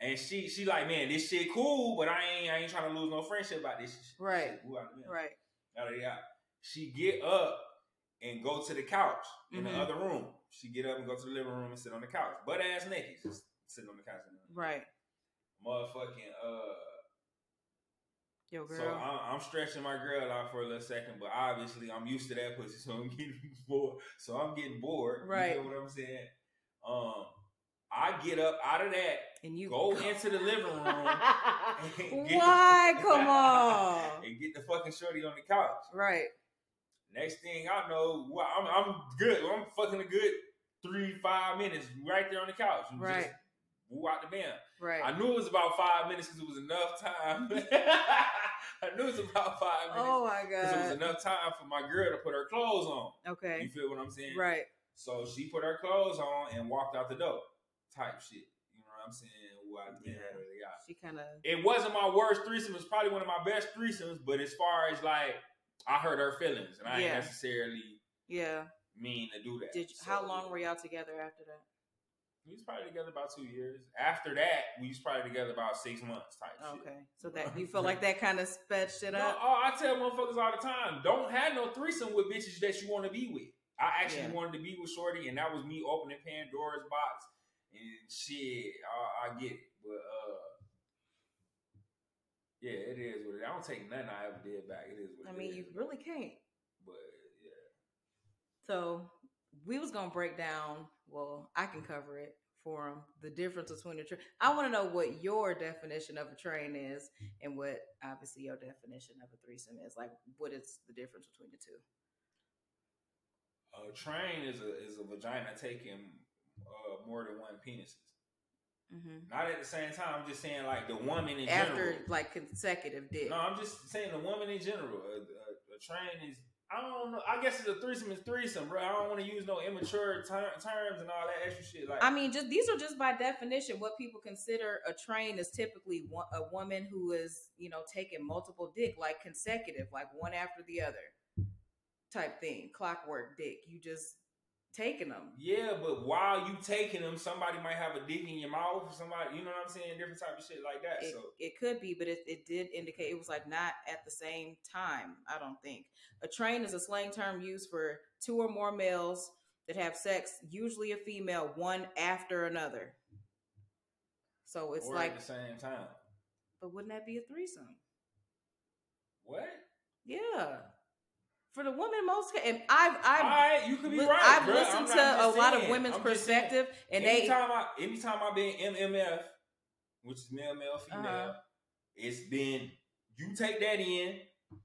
S2: And she she like, man, this shit cool, but I ain't I ain't trying to lose no friendship about this shit.
S1: Right.
S2: Shit, who out the
S1: Right.
S2: Yada. She get up and go to the couch in
S1: Mhm.
S2: the other room. She get up and go to the living room and sit on the couch, butt ass naked, just sitting on the couch.
S1: Right.
S2: Motherfucking uh.
S1: Yo girl.
S2: So I'm, I'm stretching my girl out for a little second, but obviously I'm used to that pussy, so I'm getting bored. So I'm getting bored.
S1: Right.
S2: You know what I'm saying? Um, I get up out of that,
S1: and you
S2: go into the living room. and get-
S1: Why? Come on.
S2: and get the fucking shorty on the couch.
S1: right.
S2: Next thing I know, well, I'm, I'm good. I'm fucking a good three, five minutes right there on the couch.
S1: Right.
S2: Just woo out the band.
S1: Right.
S2: I knew it was about five minutes because it was enough time. I it was about five minutes
S1: oh my
S2: because it was enough time for my girl to put her clothes on.
S1: Okay, you
S2: feel what I'm saying?
S1: Right.
S2: So she put her clothes on and walked out the door. Type shit. You know what I'm saying? The band.
S1: Yeah.
S2: Yeah.
S1: She kind of.
S2: It wasn't my worst threesome. It's probably one of my best threesomes. But as far as like, I hurt her feelings, and I
S1: Yeah.
S2: ain't necessarily
S1: Yeah.
S2: mean to do that.
S1: Did you,
S2: So,
S1: how long were y'all together after that?
S2: We was probably together about two years. After that, we was probably together about six months type shit.
S1: Okay. So that you feel like that kind of sped shit
S2: No,
S1: up.
S2: oh, I tell motherfuckers all the time, don't have no threesome with bitches that you want to be with. I actually
S1: Yeah.
S2: wanted to be with Shorty, and that was me opening Pandora's box and shit. I, I get it, but uh, yeah, it is what it is. I don't take nothing I ever did back. It is what
S1: I mean,
S2: is.
S1: you really can't.
S2: But yeah,
S1: So we was gonna break down. Well, I can cover it for them. The difference between a train. I want to know what your definition of a train is, and what obviously your definition of a threesome is. Like, what is the difference between the two?
S2: a train is a is a vagina taking uh, more than one penises.
S1: Mm-hmm.
S2: Not at the same time. I'm just saying like the woman in
S1: After
S2: general.
S1: like consecutive dick.
S2: No, I'm just saying the woman in general. A, a, a train is. I don't know. I guess it's a threesome is threesome, bro. I don't want to use no immature ter- terms and all that extra shit. Like,
S1: I mean, just these are just by definition what people consider a train is typically one, a woman who is, you know, taking multiple dick like consecutive, like one after the other type thing, clockwork dick. You just taking them.
S2: Yeah, but while you taking them, somebody might have a dick in your mouth. Or somebody, you know what I'm saying? Different type of shit like that.
S1: It,
S2: so
S1: it could be, but it, it did indicate it was like not at the same time. I don't think a train is a slang term used for two or more males that have sex, usually a female, one after another. So it's
S2: or
S1: like
S2: at the same time.
S1: But wouldn't that be a threesome?
S2: What?
S1: Yeah. For the woman, most and I've I've
S2: right, you could be
S1: li-
S2: right.
S1: I've
S2: bruh.
S1: listened to a
S2: just
S1: lot of women's
S2: I'm
S1: perspective, and they
S2: anytime I anytime I've been MMF, which is male, male, female,
S1: Uh-huh.
S2: it's been you take that in,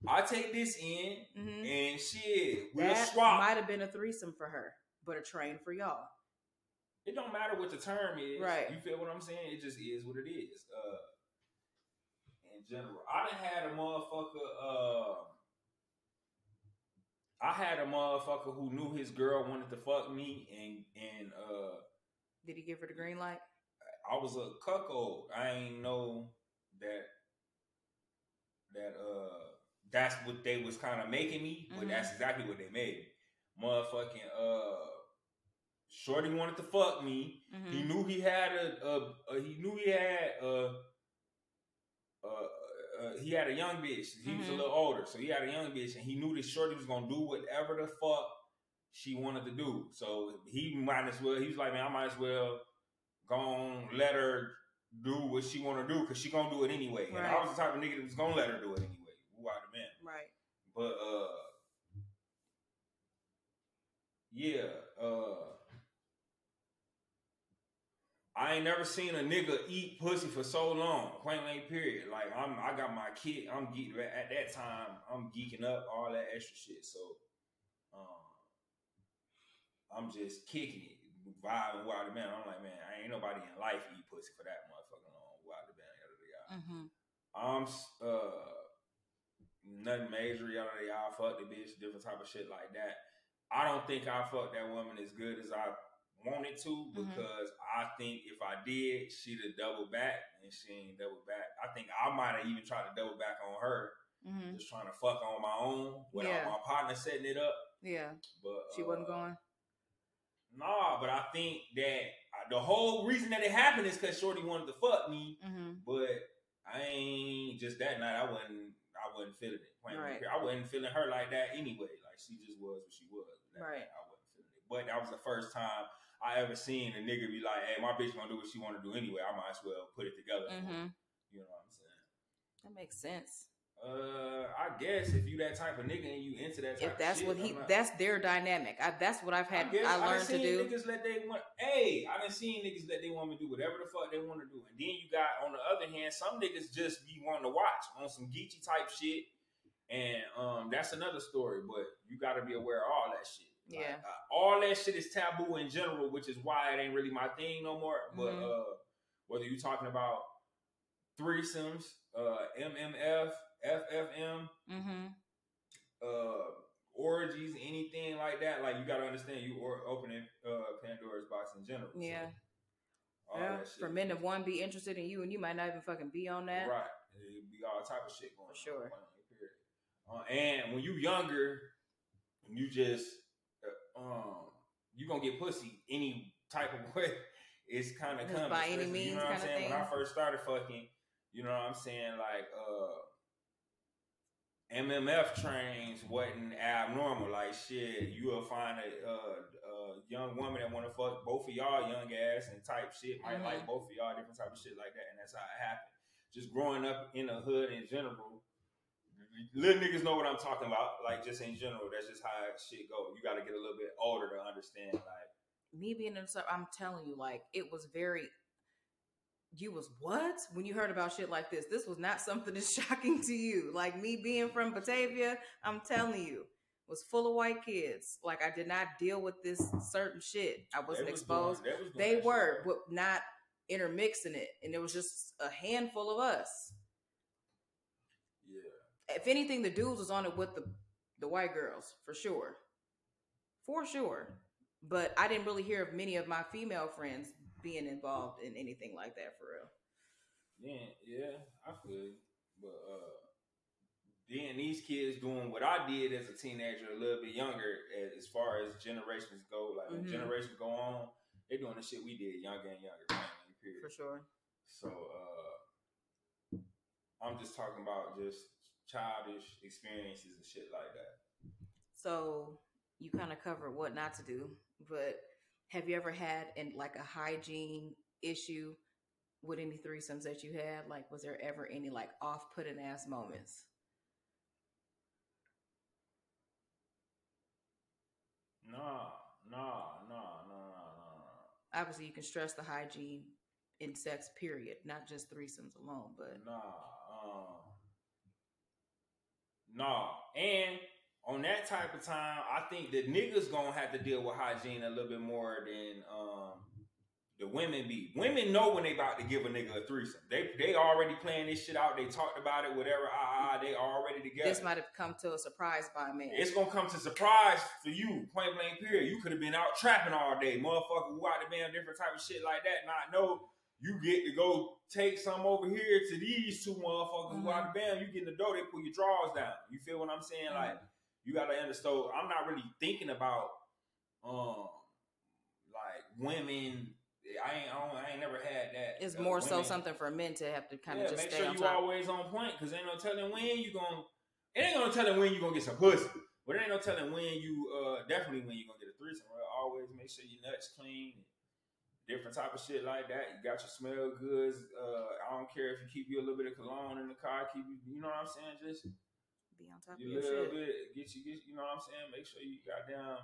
S2: I take this in,
S1: Mhm.
S2: and shit, we'll
S1: that
S2: swap.
S1: might have been a threesome for her, but a train for y'all.
S2: It don't matter what the term is.
S1: Right.
S2: You feel what I'm saying? It just is what it is. Uh in general. I done had a motherfucker uh I had a motherfucker who knew his girl wanted to fuck me and and uh
S1: Did he give her the green light?
S2: I was a cuckold. I ain't know that that uh that's what they was kind of making me, but
S1: Mhm.
S2: that's exactly what they made me. Motherfucking uh Shorty wanted to fuck me.
S1: Mhm.
S2: He knew he had a, a, a he knew he had a, a, a he had a young bitch. He was a
S1: Mhm.
S2: little older, so he had a young bitch, and he knew this shorty was gonna do whatever the fuck she wanted to do. So he might as well. He was like, man, I might as well go on let her do what she want to do because she gonna do it anyway. And I was the type of nigga that was gonna let her do it anyway. Who are the man?
S1: Right.
S2: But uh yeah, uh I ain't never seen a nigga eat pussy for so long. Point blank period. Like I'm I got my kid, I'm geek at that time, I'm geeking up all that extra shit. So um I'm just kicking it, vibing wild the man. I'm like, man, I ain't nobody in life eat pussy for that motherfucking long. Wild the man, yada yada.
S1: Mm-hmm.
S2: I'm uh nothing major, yada yada. I fuck the bitch, different type of shit like that. I don't think I fucked that woman as good as I wanted to
S1: Mhm.
S2: because I think if I did, she'd have doubled back and she ain't doubled back. I think I might have even tried to double back on her,
S1: Mm-hmm.
S2: just trying to fuck on my own without
S1: Yeah.
S2: my partner setting it up.
S1: Yeah.
S2: But
S1: She wasn't
S2: uh,
S1: going.
S2: Nah, but I think that the whole reason that it happened is because Shorty wanted to fuck me.
S1: Mm-hmm.
S2: But I ain't just that night. I wasn't. I wasn't feeling it.
S1: Right.
S2: I wasn't feeling her like that anyway. Like she just was what she was. That
S1: Right.
S2: night, I wasn't feeling it. But that was the first time I ever seen a nigga be like, "Hey, my bitch gonna do what she want to do anyway. I might as well put it together."
S1: Mm-hmm.
S2: You know what I'm saying?
S1: That makes sense.
S2: Uh, I guess if you that type of nigga and you into that type
S1: If that's
S2: of shit,
S1: what he,
S2: not-
S1: that's their dynamic. I, that's what I've had. I,
S2: guess I,
S1: learned to
S2: seen
S1: do.
S2: Niggas let they want. Hey, I done seen niggas let they woman do whatever the fuck they want to do, and then you got on the other hand some niggas just be wanting to watch on some geeky type shit, and um that's another story. But you got to be aware of all that shit. Like,
S1: Yeah.
S2: uh, all that shit is taboo in general, which is why it ain't really my thing no more. But
S1: Mhm.
S2: uh whether you're talking about threesomes, uh MMF, FFM,
S1: Mm-hmm.
S2: uh orgies, anything like that, like you gotta understand you are opening uh Pandora's box in general. So,
S1: Yeah.
S2: all
S1: Yeah. For men to one be interested in you, and you might not even fucking be on that.
S2: Right. It'd be all type of shit going
S1: For sure.
S2: on. Period. Uh, and when you younger, and you just um you gonna get pussy any type of way. It's kind of coming.
S1: by any means
S2: you know what I'm saying? When I first started fucking, you know what I'm saying? Like uh MMF trains wasn't abnormal. Like shit, you will find a, uh, a young woman that want to fuck both of y'all young ass and type shit. Might
S1: Mhm.
S2: like both of y'all different type of shit like that, and that's how it happened. Just growing up in the hood in general, little niggas know what I'm talking about. Like just in general, that's just how shit go. You got to get a little bit older to understand. Like
S1: Me being in, I'm telling you, like it was very. You was what when you heard about shit like this? This was not something that's shocking to you. Like me being from Batavia, I'm telling you, was full of white kids. Like I did not deal with this certain shit. I wasn't
S2: was
S1: exposed.
S2: Doing, they was doing
S1: they were,
S2: shit.
S1: but not intermixing it, and it was just a handful of us. If anything, the dudes was on it with the the white girls for sure, for sure. But I didn't really hear of many of my female friends being involved in anything like that for real.
S2: Yeah, yeah, I feel you. But uh then these kids doing what I did as a teenager, a little bit younger, as far as generations go. Like
S1: Mhm.
S2: generations go on, they're doing the shit we did younger and younger. Period.
S1: For sure.
S2: So uh, I'm just talking about just childish experiences and shit like that.
S1: So you kind of covered what not to do, but have you ever had in like a hygiene issue with any threesomes that you had? Like, was there ever any like off-putting ass moments?
S2: Nah, nah, nah, nah, nah, nah.
S1: Obviously, you can stress the hygiene in sex, period, not just threesomes alone. But
S2: Nah, um, nah. And on that type of time, I think the niggas gonna have to deal with hygiene a little bit more than um the women be. Women know when they about to give a nigga a threesome. They they already playing this shit out. They talked about it, whatever. Ah, ah, they already together.
S1: this might have come to a surprise by man.
S2: It's gonna come to surprise for you, point blank period. You could have been out trapping all day, motherfucker, who out the band, different type of shit like that. Not know you get to go take some over here to these two motherfuckers who out the band. You get in the door, they pull your drawers down. You feel what I'm saying? Like you gotta understand. I'm not really thinking about um like women. I ain't, I, don't, I ain't never had that.
S1: it's
S2: uh,
S1: more so something for men to have to kind
S2: yeah,
S1: of just
S2: make
S1: stay
S2: sure you
S1: top.
S2: always on point because ain't no telling when you gonna. It ain't gonna telling when you gonna get some pussy, but it ain't no telling when you uh definitely when you gonna get a threesome. Right? Always make sure your nuts clean, different type of shit like that. You got your smell goods. Uh, I don't care if you keep you a little bit of cologne in the car. Keep you, you know what I'm saying? Just
S1: Be on top of
S2: you
S1: your
S2: little
S1: shit.
S2: bit, get you, get you know what I'm saying. Make sure you got down.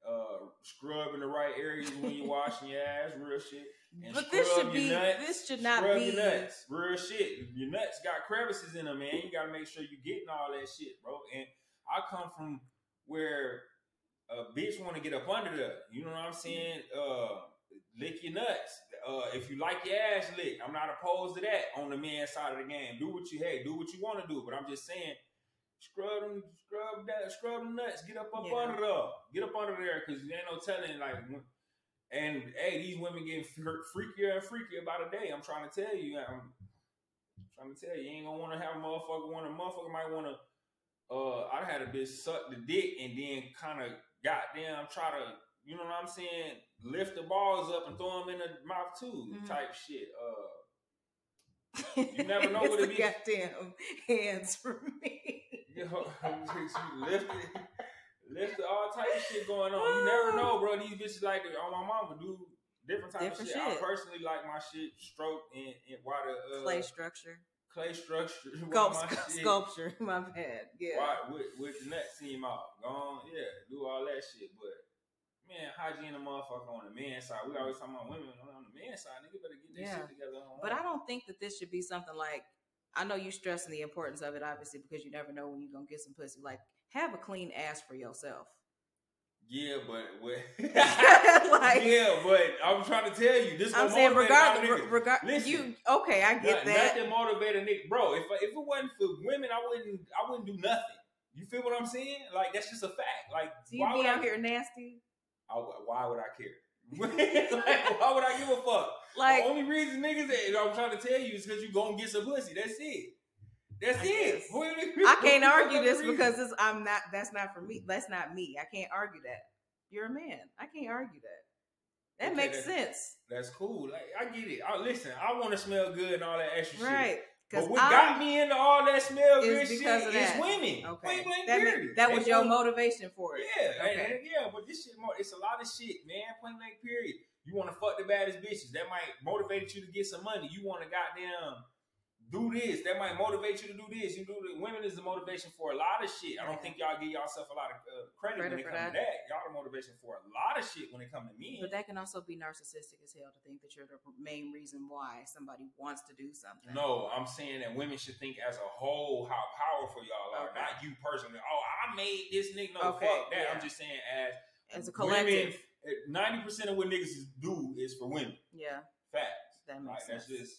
S2: Uh, scrub in the right areas when you washing your ass, real shit. And
S1: But this should be.
S2: nuts,
S1: This should not
S2: scrub
S1: be.
S2: your nuts. Real shit. Your nuts got crevices in them, man. You gotta make sure you getting all that shit, bro. And I come from where a bitch want to get up under the, You know what I'm saying? Uh, lick your nuts. Uh, if you like your ass licked, I'm not opposed to that on the man side of the game. Do what you hey, do what you want to do. But I'm just saying, scrub them, scrub that, scrub them nuts. Get up up
S1: Yeah.
S2: under there. Get up under there because there ain't no telling like. when- And hey, these women getting fre- freakier and freakier by the day. I'm trying to tell you. I'm trying to tell you, you ain't gonna want to have a motherfucker. Want a motherfucker might want to. Uh, I had a bitch suck the dick and then kind of goddamn try to, you know what I'm saying, lift the balls up and throw them in the mouth too,
S1: Mhm.
S2: type shit. Uh, You never know what it be.
S1: Goddamn hands for me.
S2: you know, you lift it, lift it, all type of shit going on. You never know, bro. These bitches like on my mama do different type
S1: Different
S2: of shit. I personally like my shit stroke and, and the uh,
S1: Clay structure.
S2: clay structure.
S1: Sculpt,
S2: my shit-
S1: sculpture. My bad. Yeah.
S2: Why, with, with the nuts seam out. Go on, yeah, do all that shit. But man, hygiene a motherfucker on the man side. We always talking about women on the man side. Nigga better get this
S1: Yeah.
S2: shit together. on
S1: But I don't think that this should be something like. I know you stressing the importance of it, obviously, because you never know when you're gonna get some pussy. Like, have a clean ass for yourself.
S2: Yeah, but what?
S1: Like-
S2: yeah, but I'm trying to tell you, this.
S1: I'm saying,
S2: motivate a lot of
S1: regardless, regard,
S2: Listen.
S1: you okay? I get
S2: Not-
S1: that.
S2: Nothing motivate a nigga, bro. If if it wasn't for women, I wouldn't. I wouldn't do nothing. You feel what I'm saying? Like that's just a fact. Like
S1: So you
S2: why
S1: be
S2: I,
S1: out here nasty,
S2: I, why would I care? like, why would I give a fuck?
S1: like
S2: the only reason niggas that I'm trying to tell you is because you gonna get some pussy. That's it. That's
S1: I
S2: it.
S1: I can't argue this
S2: reason?
S1: because it's, I'm not. That's not for me. That's not me. I can't argue that. You're a man. I can't argue that. That
S2: Okay,
S1: makes
S2: that-
S1: sense,
S2: that's cool. Like I get it. I, listen, I want to smell good and all that extra shit.
S1: right?
S2: But what got me into all that smell good shit is women.
S1: Okay,
S2: blank
S1: that,
S2: period.
S1: that was your motivation for it.
S2: Yeah,
S1: Okay.
S2: and- and yeah, but this shit more. It's a lot of shit, man. Point blank period. You want to fuck the baddest bitches. That might motivate you to get some money. You want to goddamn do this. That might motivate you to do this. You do the women is the motivation for a lot of shit. I don't think y'all give yourself a lot of uh, credit,
S1: Credit
S2: when it comes to that. Y'all the motivation for a lot of shit when it comes to men.
S1: But that can also be narcissistic as hell to think that you're the main reason why somebody wants to do something.
S2: No, I'm saying that women should think as a whole how powerful y'all are,
S1: Okay.
S2: not you personally. Oh, I made this nigga. No,
S1: Okay,
S2: fuck that.
S1: yeah.
S2: I'm just saying as
S1: as a collective.
S2: Ninety percent of what niggas do is for women.
S1: yeah,
S2: Facts.
S1: that
S2: Like
S1: makes
S2: that's
S1: sense.
S2: just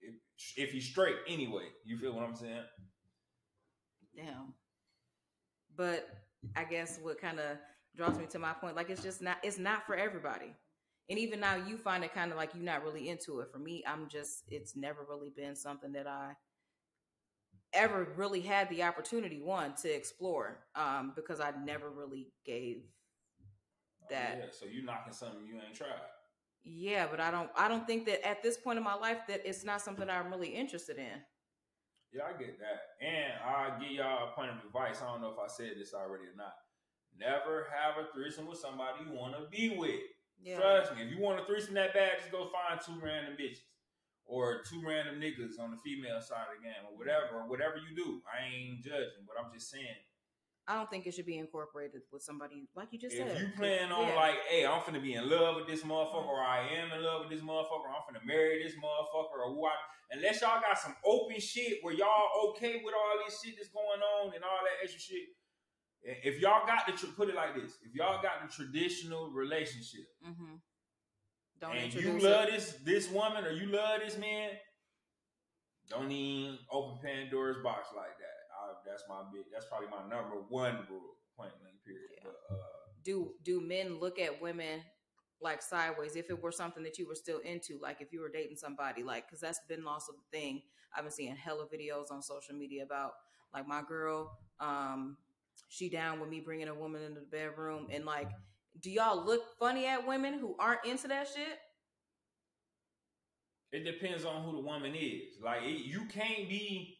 S2: if, if he's straight anyway. You feel what I'm saying?
S1: Damn. But I guess what kind of draws me to my point, like it's just not it's not for everybody. And even now you find it kind of like you're not really into it. For me, I'm just it's never really been something that I ever really had the opportunity one to explore um because I never really gave that.
S2: Oh, yeah, so you knocking something you ain't tried.
S1: Yeah, but I don't I don't think that at this point in my life that it's not something I'm really interested in.
S2: Yeah, I get that. And I'll give y'all a point of advice. I don't know if I said this already or not. Never have a threesome with somebody you want to be with. Yeah. Trust me, if you want a threesome that bad, just go find two random bitches or two random niggas on the female side of the game or whatever, or whatever you do. I ain't judging, but I'm just saying
S1: I don't think it should be incorporated with somebody like you just
S2: if
S1: said.
S2: If you plan on yeah. like, hey, I'm finna be in love with this motherfucker, or I am in love with this motherfucker, I'm finna marry this motherfucker, or what? Unless y'all got some open shit where y'all okay with all this shit that's going on and all that extra shit. If y'all got the put it like this, if y'all got the traditional relationship, mm-hmm. don't and you love it. this this woman or you love this man, don't even open Pandora's box like that that's my big. That's probably my number one rule. Point blank. Period. Yeah. But, uh,
S1: do do men look at women like sideways if it were something that you were still into like if you were dating somebody like because that's been also the thing i've been seeing hella videos on social media about like my girl um she down with me bringing a woman into the bedroom and like do y'all look funny at women who aren't into that shit
S2: it depends on who the woman is like it, you can't be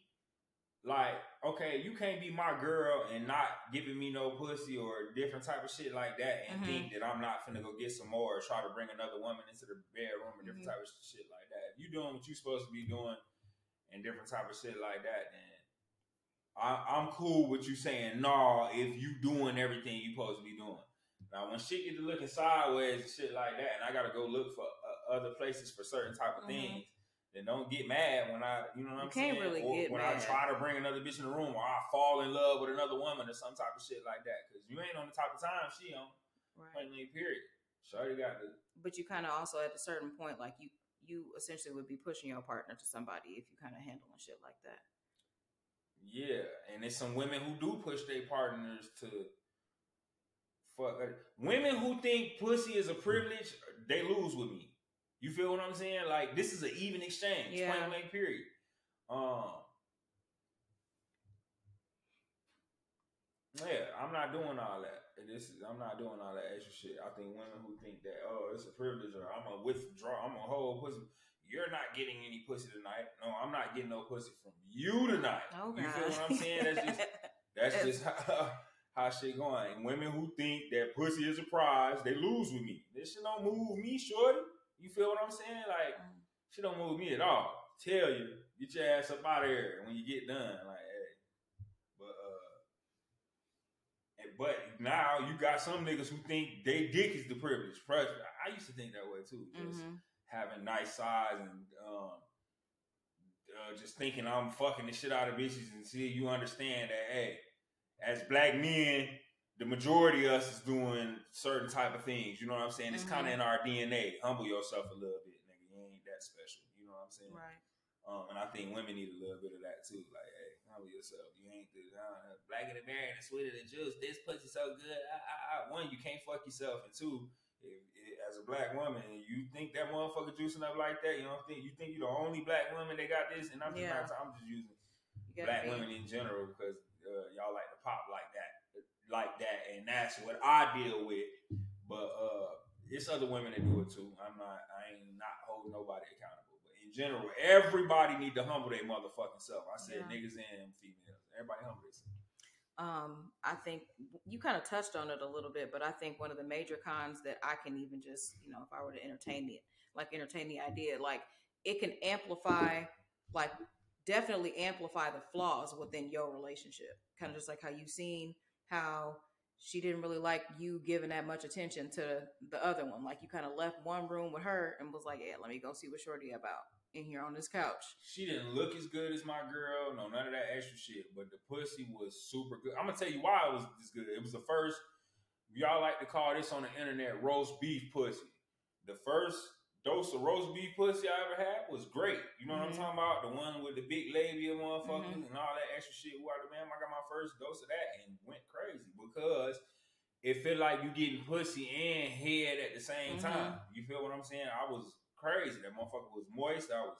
S2: like, okay, you can't be my girl and not giving me no pussy or different type of shit like that and mm-hmm. think that I'm not finna go get some more or try to bring another woman into the bedroom or different mm-hmm. type of shit like that. If you doing what you supposed to be doing and different type of shit like that, then I, am cool with you saying no if you doing everything you supposed to be doing. Now, when shit get to looking sideways and shit like that, and I gotta go look for uh, other places for certain type of mm-hmm. things, then don't get mad when I, you know what I'm saying? Really or when mad. I try to bring another bitch in the room, or I fall in love with another woman, or some type of shit like that. Because you ain't on the type of time she on. Right. Period. Shorty got the.
S1: But you kind of also at a certain point, like you, you essentially would be pushing your partner to somebody if you kind of handling shit like that.
S2: Yeah, and there's some women who do push their partners to fuck. Women who think pussy is a privilege, they lose with me. You feel what I'm saying? Like this is an even exchange. Yeah. Point blank period. Um. Yeah, I'm not doing all that. This is I'm not doing all that extra shit. I think women who think that oh it's a privilege or I'm gonna withdraw, I'm gonna hold pussy. You're not getting any pussy tonight. No, I'm not getting no pussy from you tonight. Oh, you feel what I'm saying? That's just that's just how, how shit going. And women who think that pussy is a prize, they lose with me. This shit don't move me, shorty. You feel what I'm saying? Like mm. she don't move me at all. Tell you, get your ass up out of here when you get done. Like, hey. But uh, but now you got some niggas who think they dick is the privilege. I used to think that way too. Just mm-hmm. having nice size and um, uh, just thinking I'm fucking the shit out of bitches and see you understand that hey, as black men the majority of us is doing certain type of things. You know what I'm saying? It's mm-hmm. kind of in our DNA. Humble yourself a little bit, nigga. You ain't that special. You know what I'm saying?
S1: Right.
S2: Um, and I think women need a little bit of that too. Like, hey, humble yourself. You ain't the uh, Mary and sweeter than juice. This pussy so good. I, I, I, one, you can't fuck yourself, and two, if, if, as a black woman, you think that motherfucker juicing up like that, you don't think you think you're the only black woman that got this. And I'm just yeah. not, I'm just using black be. women in general because uh, y'all like to pop like that like that, and that's what I deal with. But uh, it's other women that do it too. I'm not. I ain't not holding nobody accountable. But in general, everybody need to humble their motherfucking self. I said yeah. niggas and females. Everybody humble themselves.
S1: Um, I think you kind of touched on it a little bit, but I think one of the major cons that I can even just, you know, if I were to entertain it, like entertain the idea, like it can amplify, like definitely amplify the flaws within your relationship. Kind of just like how you've seen how she didn't really like you giving that much attention to the other one. Like you kind of left one room with her and was like, "Yeah, let me go see what Shorty about in here on this couch."
S2: She didn't look as good as my girl. No, none of that extra shit. But the pussy was super good. I'm gonna tell you why it was this good. It was the first. Y'all like to call this on the internet roast beef pussy. The first dose of roast beef pussy I ever had was great. You know mm-hmm. what I'm mm-hmm. talking about? The one with the big labia motherfuckers mm-hmm. and all that extra shit. Water man, I got my first dose of that and went crazy because it felt like you getting pussy and head at the same mm-hmm. time. You feel what I'm saying? I was crazy. That motherfucker was moist. I was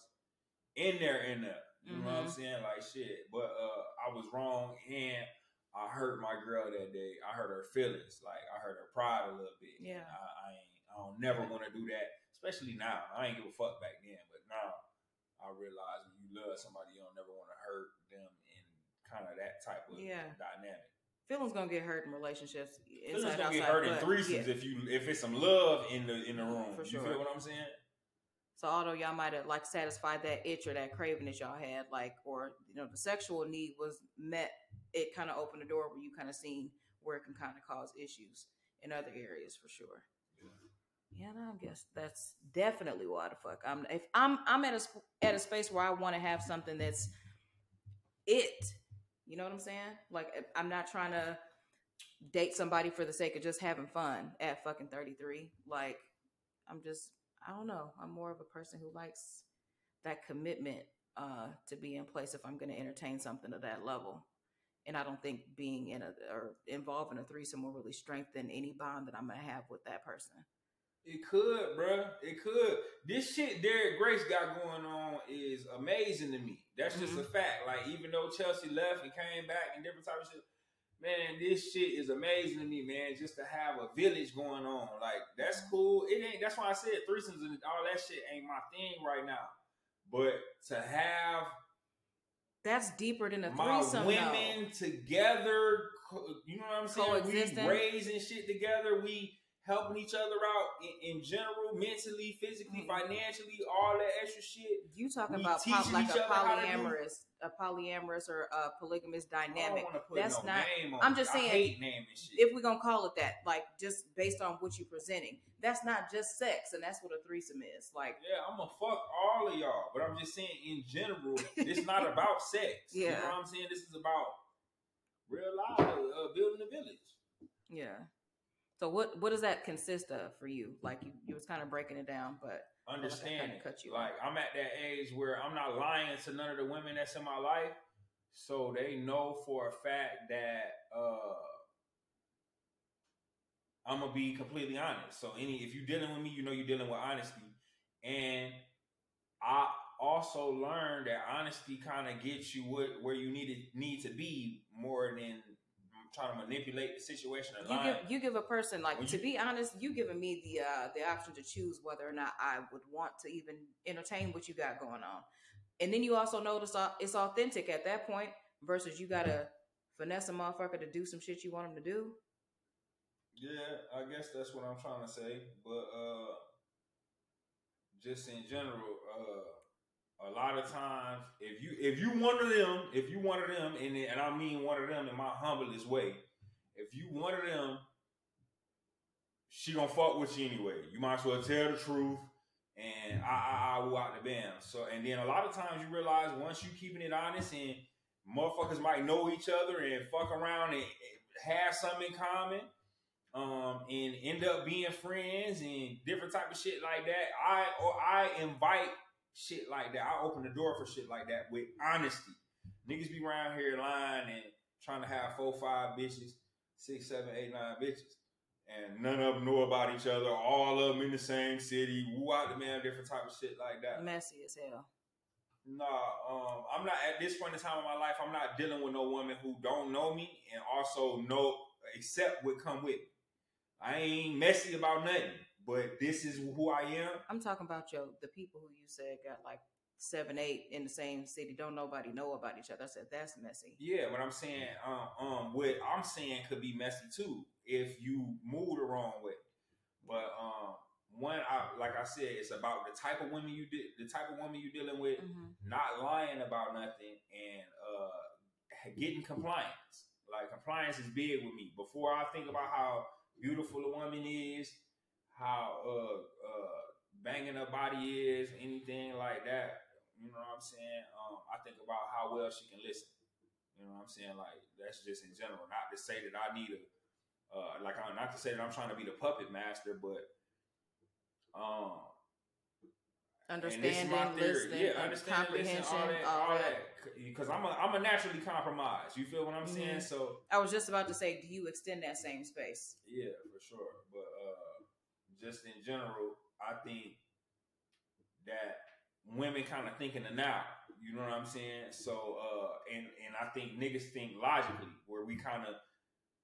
S2: in there, in there. You know what I'm saying? Like shit. But uh, I was wrong, and I hurt my girl that day. I hurt her feelings. Like I hurt her pride a little bit.
S1: Yeah.
S2: I, I ain't. I don't never want to do that, especially now. I ain't give a fuck back then, but now I realize when you love somebody, you don't never want to hurt them in kind of that type of
S1: Yeah.
S2: dynamic.
S1: Feelings gonna get hurt in relationships.
S2: Feelings gonna get hurt in threesomes
S1: yeah.
S2: if you if it's some love in the in the room.
S1: For
S2: You
S1: sure.
S2: feel what I'm saying?
S1: So although y'all might have like satisfied that itch or that craving that y'all had, like, or you know, the sexual need was met, it kind of opened the door where you kind of seen where it can kind of cause issues in other areas for sure. Yeah, no, I guess that's definitely why the fuck I'm. If I'm, I'm at a at a space where I want to have something that's it. You know what I'm saying? Like I'm not trying to date somebody for the sake of just having fun at fucking 33. Like I'm just, I don't know. I'm more of a person who likes that commitment uh, to be in place if I'm going to entertain something to that level. And I don't think being in a or involved in a threesome will really strengthen any bond that I'm gonna have with that person.
S2: It could, bruh. It could. This shit Derek Grace got going on is amazing to me. That's just mm-hmm. a fact. Like, even though Chelsea left and came back and different type of shit, man, this shit is amazing to me, man. Just to have a village going on, like that's mm-hmm. cool. It ain't. That's why I said threesomes and all that shit ain't my thing right now. But to have
S1: That's deeper than a threesome.
S2: my women together, you know what I'm saying? We raising shit together. We helping each other out in, in general, mentally, physically,
S1: Mhm.
S2: financially, all that extra shit.
S1: You talking
S2: we
S1: about po-
S2: teaching
S1: like a
S2: other how to do-
S1: polyamorous, a polyamorous or a polygamous dynamic. That's
S2: no
S1: not. I'm just saying,
S2: hate naming shit.
S1: If we're gonna call it that, like just based on what you're presenting, that's not just sex, and that's what a threesome is. Like,
S2: yeah, I'm gonna fuck all of y'all, but I'm just saying in general, it's not about sex. You
S1: Yeah.
S2: know what I'm saying? This is about real life, uh, building a village.
S1: yeah. So what what does that consist of for you? Like you, you was kind of breaking it down, but
S2: understand
S1: kinda cut you
S2: like I'm at that age where I'm not lying to none of the women that's in my life, so they know for a fact that uh I'm gonna be completely honest. So any if you're dealing with me, you know you're dealing with honesty, and I also learned that honesty kind of gets you what, where you need to need to be more than trying to manipulate the situation
S1: you give you give a person like
S2: When
S1: to
S2: you-
S1: be honest, you giving me the uh the option to choose whether or not I would want to even entertain what you got going on, and then you also notice au- it's authentic at that point versus you gotta finesse a motherfucker to do some shit you want him to do.
S2: Yeah, I guess that's what I'm trying to say. But uh just in general, uh a lot of times if you if you one of them, if you one of them and and I mean one of them in my humblest way, if you one of them, she gonna fuck with you anyway. You might as well tell the truth and I I I will out the bam. So and then a lot of times you realize once you keeping it honest and motherfuckers might know each other and fuck around and have something in common um, and end up being friends and different type of shit like that. I or I invite shit like that. I open the door for shit like that with honesty. Niggas be around here lying and trying to have four, five bitches, six, seven, eight, nine bitches. And none of them know about each other. All of them in the same city. Woo out the man, different type of shit like that.
S1: Messy as hell.
S2: Nah, um, I'm not at this point in time in my life. I'm not dealing with no woman who don't know me and also know accept what come with. I ain't messy about nothing, but this is who I am.
S1: I'm talking about yo the people who you said got like seven, eight in the same city. Don't nobody know about each other. I said that's messy.
S2: Yeah, but I'm saying, um, um, what I'm saying could be messy too if you move the wrong way. But um, one, I like I said, it's about the type of women you did, the type of woman you're dealing with,
S1: Mm-hmm.
S2: not lying about nothing, and uh, getting compliance. Like compliance is big with me. Before I think about how beautiful a woman is, how uh, uh, banging her body is, anything like that. You know what I'm saying? Um, I think about how well she can listen. You know what I'm saying? Like that's just in general. Not to say that I need a, uh, like I'm not to say that I'm trying to be the puppet master, but um, and this is
S1: Understanding, listening,
S2: yeah, understand,
S1: comprehension,
S2: listen, all that,
S1: all
S2: all
S1: that.
S2: Because I'm a, I'm a naturally compromised. You feel what I'm saying?
S1: Mhm.
S2: So
S1: I was just about to say, do you extend that same space?
S2: yeah, for sure. But uh, just in general, I think that women kind of think in the now. You know what I'm saying? So, uh, and and I think niggas think logically, where we kind of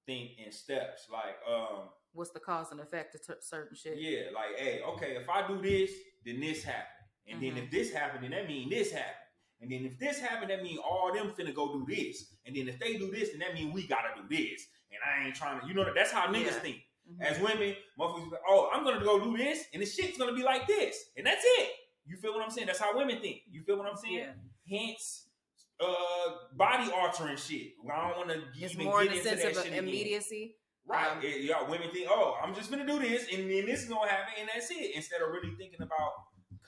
S2: think in steps. Like, um,
S1: what's the cause and effect of t- certain shit?
S2: Yeah, like, hey, okay, if I do this, then this happened, and mm-hmm. then if this happened, then that mean this happened. And then if this happened, that mean all them finna go do this. And then if they do this, then that mean we gotta do this. And I ain't trying to, you know, that's how niggas yeah. think. Mm-hmm. As women, motherfuckers, like, oh, I'm gonna go do this, and the shit's gonna be like this, and that's it. You feel what I'm saying? That's how women think. You feel what I'm saying? Yeah. Hence, uh, body altering shit. I don't want to even more get into sense that of shit
S1: immediacy.
S2: Right. Um, it, y'all women think, oh, I'm just gonna do this, and then this is gonna happen, and that's it. Instead of really thinking about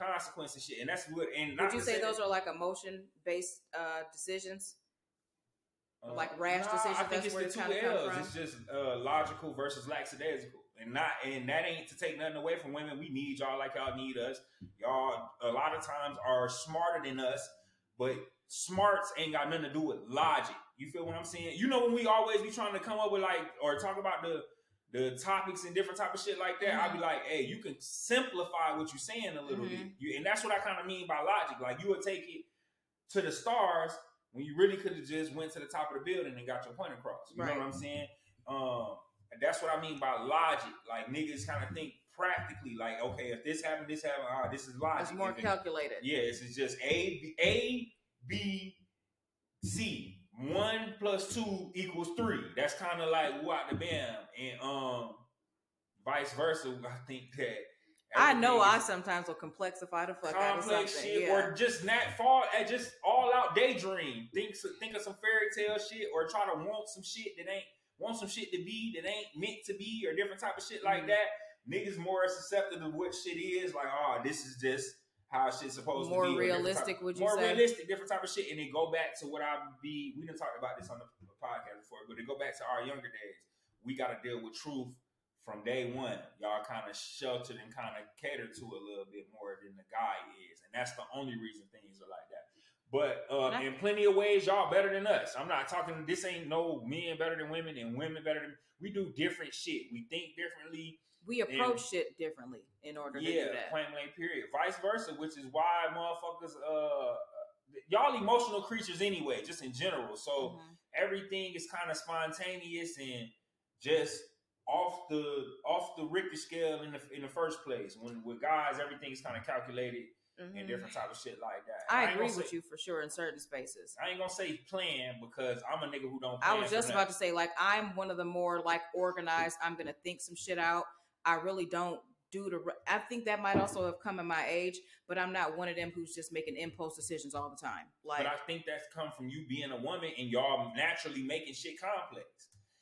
S2: consequences shit. And that's what and
S1: Would you say those are like emotion based uh decisions? Uh, like rash
S2: nah,
S1: decisions.
S2: I think it's the two L's. It's just uh, logical versus lackadaisical, and not and that ain't to take nothing away from women. We need y'all like y'all need us. Y'all a lot of times are smarter than us, but smarts ain't got nothing to do with logic. You feel what I'm saying? You know when we always be trying to come up with like or talk about the the topics and different type of shit like that, mm-hmm. I'd be mm-hmm. like, hey, you can simplify what you're saying a little mm-hmm. bit. You, and that's what I kind of mean by logic. Like you would take it to the stars when you really could have just went to the top of the building and got your point across. You right. know what I'm saying? Um, that's what I mean by logic. Like niggas kind of think practically. Like, okay, if this happened, this happened. Ah, this is logic.
S1: It's more
S2: if
S1: calculated.
S2: It, yeah, it's just A, B, A, B, C one plus two equals three. That's kind of like what the bam, and um, vice versa. I think that.
S1: I know I sometimes will complexify the fuck out of something,
S2: shit,
S1: yeah.
S2: or just not fall at just all out daydream. Think think of some fairy tale shit, or try to want some shit that ain't want some shit to be that ain't meant to be, or different type of shit like mm-hmm. that. Niggas more susceptible to what shit is. Like, oh, this is just how shit's supposed
S1: more
S2: to be.
S1: More realistic, would you
S2: more
S1: say?
S2: More realistic, different type of shit. And they go back to what I be. We didn't talk about this on the podcast before, but they go back to our younger days. We got to deal with truth from day one. Y'all kind of sheltered and kind of catered to a little bit more than the guy is, and that's the only reason things are like that. But um, in plenty of ways, y'all better than us. I'm not talking. This ain't no men better than women and women better than. We do different shit. We think differently
S1: we approach and, shit differently in order to
S2: yeah,
S1: do that.
S2: point blank period. Vice versa, which is why motherfuckers uh y'all emotional creatures anyway, just in general. So mm-hmm. everything is kind of spontaneous and just off the off the Richter scale in the in the first place. When with guys, everything is kind of calculated mm-hmm. and different type of shit like that.
S1: I, I agree with say, you for sure in certain spaces.
S2: I ain't gonna say plan because I'm a nigga who don't.
S1: I was just about to say like I'm one of the more like organized. I'm gonna think some shit out. I really don't do the. I think that might also have come in my age, but I'm not one of them who's just making impulse decisions all the time. Like,
S2: but I think that's come from you being a woman and y'all naturally making shit complex.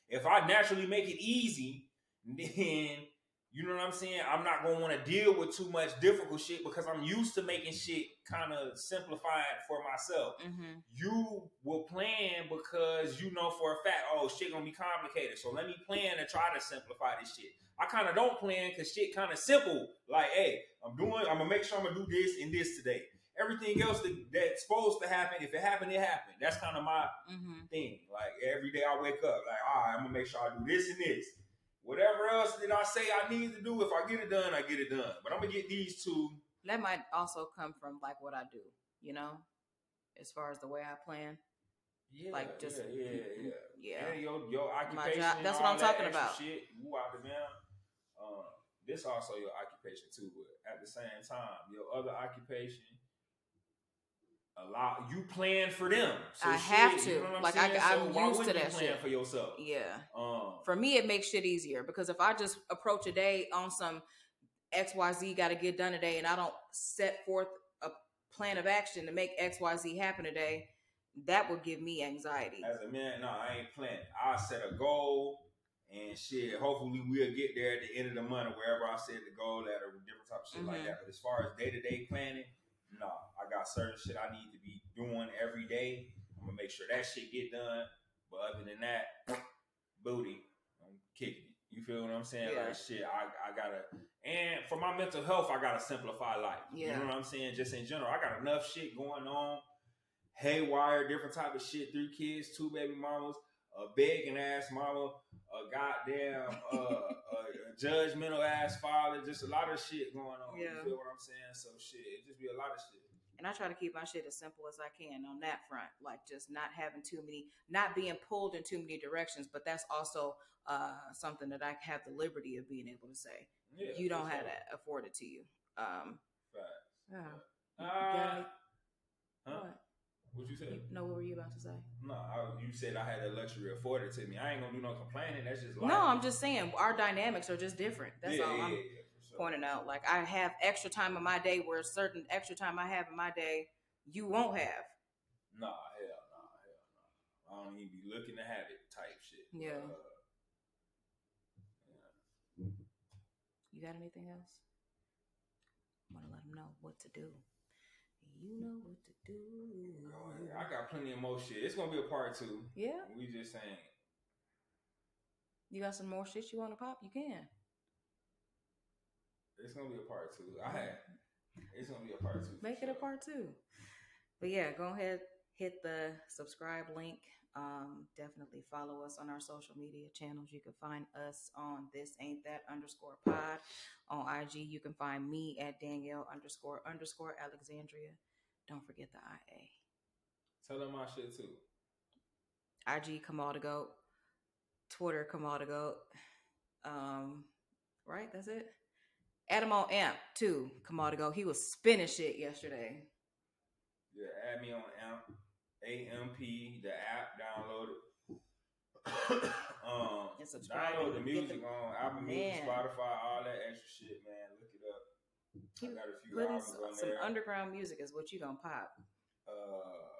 S2: If I naturally make it easy, then you know what I'm saying? I'm not gonna want to deal with too much difficult shit because I'm used to making shit kind of simplified for myself. Mm-hmm. You will plan because you know for a fact, oh shit gonna be complicated. So let me plan to try to simplify this shit. I kind of don't plan because shit kind of simple. Like, hey, I'm doing, I'm gonna make sure I'm gonna do this and this today. Everything else that, that's supposed to happen, if it happened, it happened. That's kind of my mm-hmm. thing. Like every day I wake up, like, all right, I'm gonna make sure I do this and this Whatever else that I say I need to do, if I get it done, I get it done. But I'm gonna get these two.
S1: That might also come from like what I do, you know, as far as the way I plan.
S2: Yeah,
S1: like just
S2: yeah, yeah, yeah. yeah. your your occupation.
S1: Job, that's what I'm talking about.
S2: Shit, woo out the. Uh, this also your occupation too, but at the same time, your other occupation allow you plan for them.
S1: So I shit, have to. You know like I, am so used to that shit
S2: for yourself.
S1: Yeah. Um, for me, it makes shit easier because if I just approach a day on some X Y Z got to get done today, and I don't set forth a plan of action to make X Y Z happen today, that would give me anxiety.
S2: As a man, no, I ain't planning. I set a goal. And shit, hopefully we'll get there at the end of the month or wherever I set the goal at or different type of shit mm-hmm. like that. But as far as day to day planning, no, I got certain shit I need to be doing every day. I'm gonna make sure that shit get done. But other than that, booty, I'm kicking it. You feel what I'm saying? Yeah. Like shit, I, I gotta and for my mental health, I gotta simplify life. Yeah. You know what I'm saying? Just in general. I got enough shit going on, haywire, different type of shit, three kids, two baby mamas, a begging ass mama, a goddamn uh, a, a judgmental ass father, just a lot of shit going on. Yeah. You feel what I'm saying? So shit, it just be a lot of shit.
S1: And I try to keep my shit as simple as I can on that front, like just not having too many, not being pulled in too many directions. But that's also uh, something that I have the liberty of being able to say.
S2: Yeah,
S1: you don't have
S2: sure.
S1: that afforded to you. Um,
S2: Facts.
S1: yeah. You
S2: Uh,
S1: got any-
S2: huh?
S1: What?
S2: You say?
S1: No, what were you about to say?
S2: No, I, you said I had the luxury afforded to me. I ain't gonna do no complaining. That's just life.
S1: No, I'm just saying our dynamics are just different. That's
S2: yeah,
S1: all
S2: yeah,
S1: I'm
S2: yeah, sure.
S1: pointing out. Like I have extra time in my day where certain extra time I have in my day you won't have.
S2: Nah, hell, nah, hell, nah. I don't even be looking to have it type shit.
S1: Yeah.
S2: Uh, yeah.
S1: You got anything else? Want to let them know what to do. You know what to do.
S2: Oh, yeah, I got plenty of more shit. It's gonna be a part two.
S1: Yeah,
S2: We just saying.
S1: you got some more shit you want to pop? You can.
S2: It's gonna be a part two. I had. It's gonna be a part two.
S1: Make it a part two. But yeah, go ahead, hit the subscribe link. Um, definitely follow us on our social media channels. You can find us on this ain't that underscore pod on IG. You can find me at Danielle underscore underscore Alexandria. Don't forget the IA.
S2: Tell them my shit too.
S1: IG Kamaal the Goat. Twitter Kamaal the Goat. Um, right, that's it. Adam on Amp too. Kamaal the Goat. He was spinning shit yesterday.
S2: Yeah, add me on AMP, AMP, the app, download it. um,
S1: And subscribe
S2: download the music
S1: the-
S2: on Apple Music. Spotify, all that extra shit, man. Look it up.
S1: He
S2: I got a few
S1: Putting some, some underground music is what you gonna pop.
S2: uh,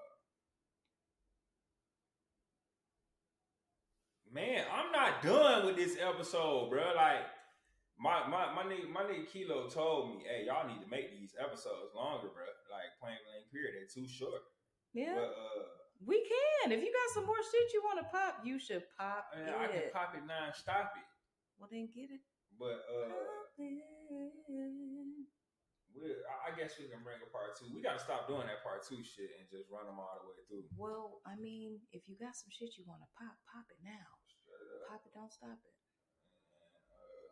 S2: man, I'm not done with this episode, bro. Like my my my nigga my nigga Kilo told me, hey, y'all need to make these episodes longer, bro. Like plain blank period, they're too short.
S1: Yeah,
S2: But uh,
S1: we can. If you got some more shit you want to pop, you should pop
S2: I,
S1: it.
S2: I can pop it non stop it.
S1: well, then get it.
S2: But uh. We I guess we can bring a part two. We gotta stop doing that part two shit and just run them all the way through.
S1: Well, I mean, if you got some shit you want to pop, pop it now.
S2: Straight up.
S1: Pop it, don't stop it.
S2: And, uh,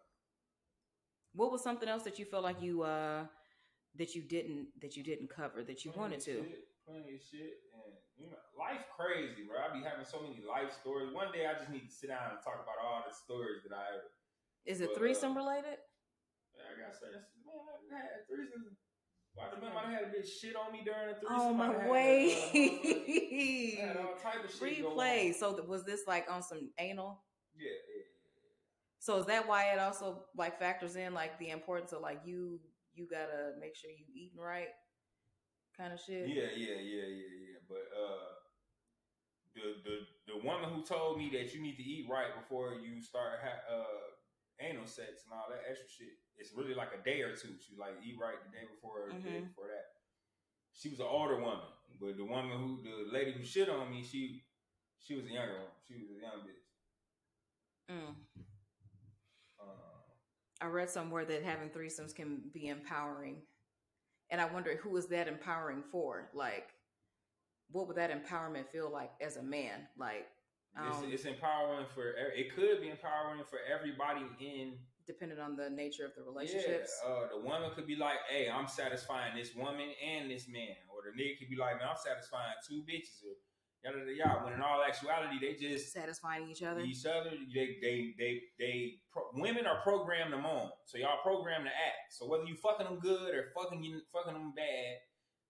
S1: What was something else that you felt like you uh that you didn't that you didn't cover that you wanted to?
S2: Shit, plenty of shit, and you know, life crazy, bro. I be having so many life stories. One day I just need to sit down and talk about all the stories that I ever.
S1: Is it
S2: But, uh,
S1: threesome related?
S2: I say, this, man, I had threesomes. The might have had a bitch shit on me during a threesome?
S1: Oh
S2: I
S1: my
S2: had, uh,
S1: way!
S2: I had all type of shit go
S1: Replay. So was this like on some anal?
S2: Yeah, yeah,
S1: So is that why it also like factors in like the importance of like you you gotta make sure you eating right, kind of shit.
S2: yeah, yeah, yeah, yeah, yeah. But uh, the the the woman who told me that you need to eat right before you start ha- uh anal sex and all that extra shit. It's really like a day or two. She like eat right the day before, or the day
S1: Mhm.
S2: before that. She was an older woman, but the woman who, the lady who shit on me, she she was a younger one. She was a young bitch.
S1: Mm.
S2: Uh,
S1: I read somewhere that having threesomes can be empowering, and I wonder who is that empowering for? Like, what would that empowerment feel like as a man? Like, um,
S2: it's, it's empowering for. It could be empowering for everybody in
S1: depending on the nature of the relationships.
S2: Yeah, uh, the woman could be like, "Hey, I'm satisfying this woman and this man," or the nigga could be like, "Man, I'm satisfying two bitches." Or yada yada yada. When in all actuality, they just
S1: satisfying each other.
S2: each other. They they they they. Pro- women are programmed to moan, so y'all programmed to act. So whether you fucking them good or fucking you fucking them bad,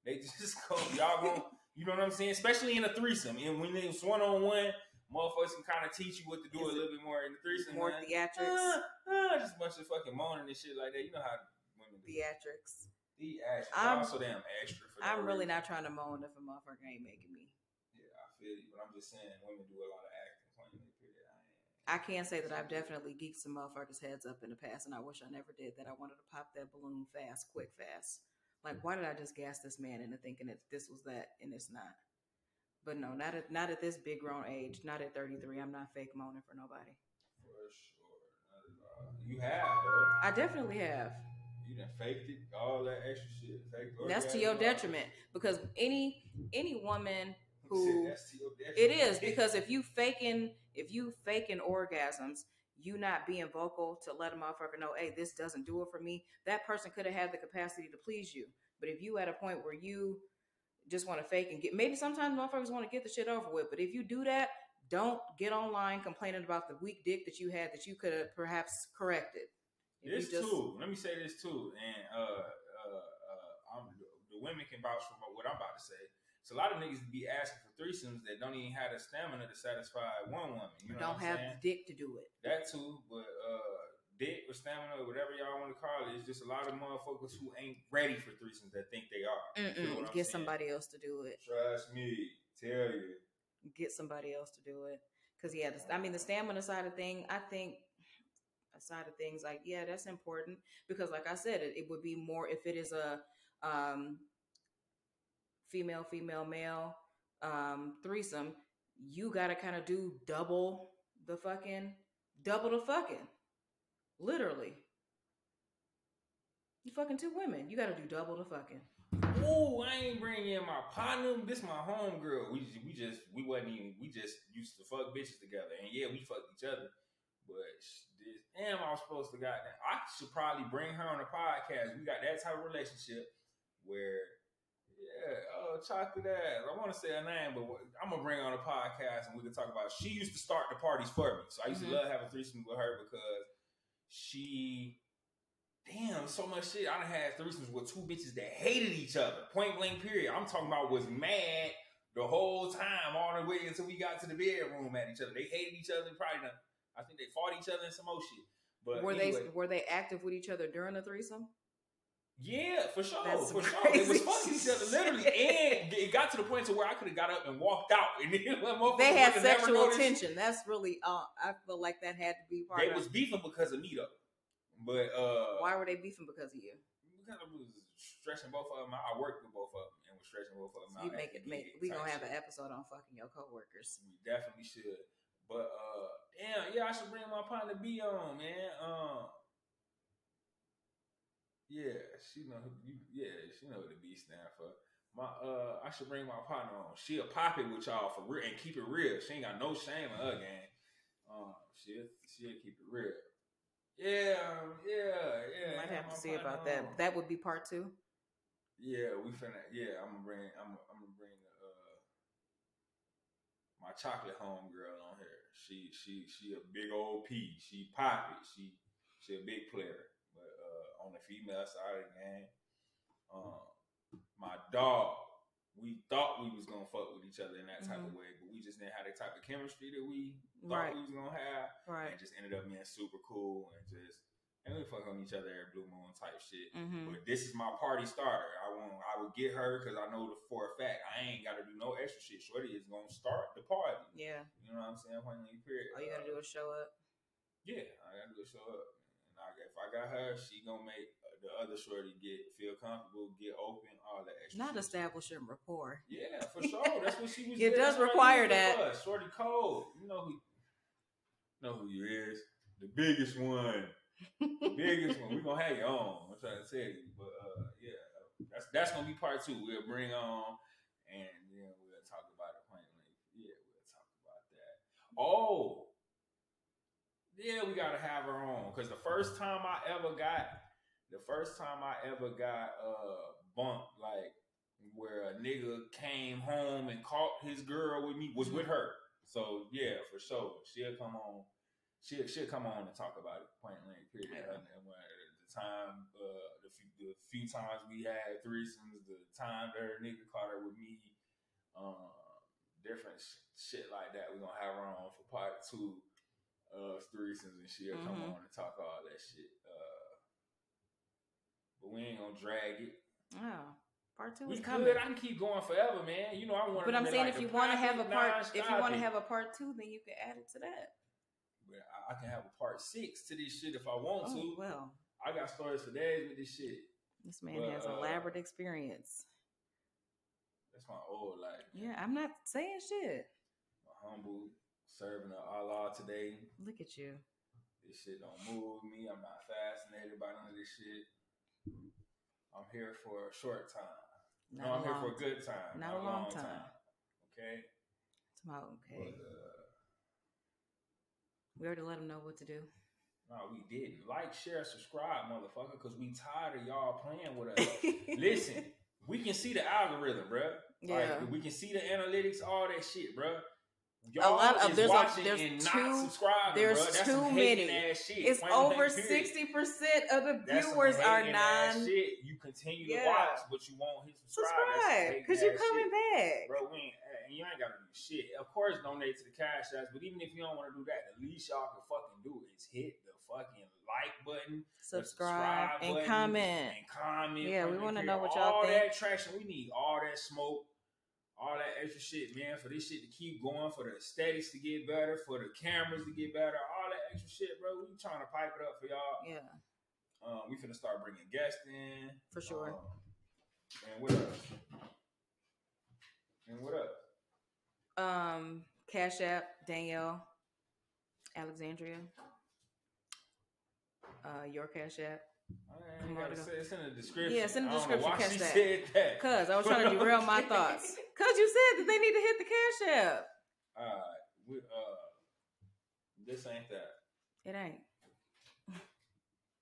S2: they just go. Y'all going You know what I'm saying? Especially in a threesome, and when it's one on one. Motherfuckers can kind of teach you what to do
S1: Is
S2: a little bit more in the threesome.
S1: More
S2: man.
S1: theatrics.
S2: Ah, ah, just a bunch of fucking moaning and shit like that. You know how women do.
S1: Theatrics.
S2: The extra.
S1: I'm-
S2: so damn extra. For
S1: I'm really
S2: reason.
S1: not trying to moan if a motherfucker ain't making me.
S2: Yeah, I feel you, but I'm just saying women do a lot of acting. Playing their period. I.
S1: I can say that I've definitely geeked some motherfuckers' heads up in the past, and I wish I never did that. I wanted to pop that balloon fast, quick, fast. Like, why did I just gas this man into thinking that this was that and it's not? But no, not at not at this big grown age. Not at 33. I'm not fake moaning for nobody.
S2: For sure. Not at all. You have though.
S1: I definitely have.
S2: You done faked it. All that extra shit. Faked
S1: That's to your detriment because any any woman who
S2: that's to your detriment.
S1: is because if you faking if you faking orgasms, you not being vocal to let a motherfucker know, hey, this doesn't do it for me, that person could have had the capacity to please you. But if you at a point where you just want to fake and get, maybe sometimes motherfuckers want to get the shit over with. But if you do that, don't get online complaining about the weak dick that you had that you could have perhaps corrected. If
S2: This
S1: just-
S2: too. Let me say this too, and uh, uh, uh, I'm, the women can vouch for what I'm about to say. It's a lot of niggas be asking for threesomes that don't even have the stamina to satisfy one woman. You know
S1: don't have the dick to do it.
S2: That too, but uh, dick or stamina or whatever y'all want to call it, it's just a lot of motherfuckers who ain't ready for threesomes that think they are.
S1: Get
S2: saying?
S1: somebody else to do it.
S2: Trust me, tell you.
S1: Get somebody else to do it. Cause yeah, the, I mean the stamina side of thing, I think a side of things like yeah, that's important because like I said, it, it would be more if it is a um, female, female, male um, threesome. You gotta kind of do double the fucking, double the fucking, literally. You fucking two women. You gotta do double the fucking.
S2: Ooh, I ain't bringing in my partner. This my home girl. We just, we just we wasn't even we just used to fuck bitches together, and yeah, we fucked each other. But this, damn, I was supposed to goddamn. I should probably bring her on the podcast. We got that type of relationship where, yeah, oh, chocolate ass. I want to say her name, but what- I'm gonna bring her on a podcast and we can talk about. She used to start the parties for me, so I used
S1: Mhm.
S2: to love having threesomes with her because she damn, so much shit. I done had threesomes with two bitches that hated each other. Point blank period. I'm talking about was mad the whole time, all the way until we got to the bedroom at each other. They hated each other, probably done, I think they fought each other in some more shit. But
S1: were
S2: anyway,
S1: they were they active with each other during the threesome?
S2: yeah, for sure.
S1: That's
S2: for
S1: some
S2: sure. They was
S1: crazy
S2: fucking each other got to the point to where I could have got up and walked out. And
S1: They had sexual tension. That's really uh I feel like that had to be part
S2: They
S1: of
S2: was beefing because of me though. But uh
S1: why were they beefing because of you?
S2: because I was stretching both of them out. I worked with both of them and was stretching both of them out.
S1: You
S2: at
S1: make it make we gonna have
S2: shit.
S1: an episode on fucking your coworkers.
S2: We definitely should. But uh damn, yeah, I should bring my partner B on, man. Um Yeah, she know you yeah, she know what the B stand for. My uh I should bring my partner on. She'll pop it with y'all for real and keep it real. She ain't got no shame in her game. Um she'll she'll keep it real. Yeah, yeah, yeah.
S1: Might have to see about that.
S2: on.
S1: That would be part two.
S2: Yeah, we finna. Yeah, I'm gonna bring. I'm. I'm gonna bring uh my chocolate home girl on here. She she she a big old P. She pop it. She she a big player. But uh on the female side of the game, um, my dog. We thought we was gonna fuck with each other in that type of way, but we just didn't have the type of chemistry that we thought
S1: Right.
S2: we was gonna have
S1: Right.
S2: and just ended up being super cool and just and we fuck on each other every blue moon type shit.
S1: Mm-hmm.
S2: But this is my party starter. I want I would get her because I know the, for a fact I ain't got to do no extra shit. Shorty is gonna start the party.
S1: Yeah.
S2: You know what I'm saying? Point blank period.
S1: All you gotta
S2: Uh,
S1: do is show up.
S2: Yeah, I gotta go show up. I, got her, she gonna make the other shorty get feel comfortable, get open, all that extra.
S1: Not
S2: shit.
S1: establishing rapport.
S2: Yeah, for sure. That's what she was.
S1: It does require that.
S2: Shorty Cole. You know who? Know who you is? The biggest one. The biggest one. We gonna have you on. I'm trying to tell you, but uh, yeah, that's that's gonna be part two. We'll bring on, and then we'll talk about it. Blank. Yeah, we'll talk about that. Oh, yeah, we gotta have her own. because the first time I ever got, the first time I ever got uh bumped like where a nigga came home and caught his girl with me was with her. So yeah, for sure, she'll come on. She'll she'll come on and talk about it. Point blank. Period.
S1: Yeah.
S2: And, and when the time, uh, the few, the few times we had threesomes, the time that her nigga caught her with me, um, different sh- shit like that. We're gonna have her on for part two of threesomes, and she'll come
S1: Mhm.
S2: on and talk all that shit. Uh, but we ain't gonna drag it.
S1: Oh. Part two
S2: We
S1: is
S2: could. I can keep going forever, man. You know, I want.
S1: But I'm saying if you want to have a part, if you want to have a part two, then you can add it to that.
S2: But I, I can have a part six to this shit if I want
S1: Oh
S2: to.
S1: well,
S2: I got stories for days with this shit.
S1: this man
S2: But,
S1: has
S2: uh,
S1: elaborate experience.
S2: That's my old life.
S1: Yeah, I'm not saying shit.
S2: My humble serving Allah today.
S1: Look at you.
S2: This shit don't move me. I'm not fascinated by none of this shit. I'm here for a short time.
S1: Not
S2: no, I'm here for a good time.
S1: not
S2: Not,
S1: a
S2: a long
S1: long
S2: time.
S1: time.
S2: Okay.
S1: Tomorrow, okay.
S2: But, uh,
S1: We already let them know what to do.
S2: No, we didn't. Like, share, subscribe, motherfucker, because we tired of y'all playing with us. Listen, we can see the algorithm, bruh.
S1: Yeah.
S2: Like, we can see the analytics, all that shit, bruh.
S1: A
S2: Y'all
S1: lot of- there's a- there's too- there's. Too many.
S2: shit.
S1: It's over sixty percent of the
S2: That's
S1: viewers are non
S2: shit. You continue to watch, but you won't hit subscribe.
S1: Subscribe because you're coming
S2: shit.
S1: back.
S2: Bro, we ain't, and you ain't gotta do shit. Of course, donate to the cash apps, but even if you don't want to do that, the least y'all can fucking do is hit the fucking like button, the
S1: Subscribe and
S2: button,
S1: comment.
S2: and comment.
S1: Yeah, we
S2: want to
S1: know what y'all
S2: all
S1: think.
S2: All that traction. We need all that smoke, all that extra shit, man, for this shit to keep going, for the aesthetics to get better, for the cameras to get better, all that extra shit, bro. We trying to pipe it up for y'all.
S1: Yeah,
S2: Um, we finna start bringing guests in
S1: for sure.
S2: um, and what up? And what up?
S1: Um, Cash App, Danielle, Alexandria. Uh, your Cash App.
S2: I ain't
S1: Come
S2: gotta say, it's in the description.
S1: Yeah, it's in the
S2: I don't know
S1: description,
S2: Why
S1: catch
S2: she
S1: that.
S2: said that?
S1: Cause I was trying to derail my thoughts. Cause you said that they need to hit the Cash App.
S2: Alright, we uh, this ain't that.
S1: It ain't.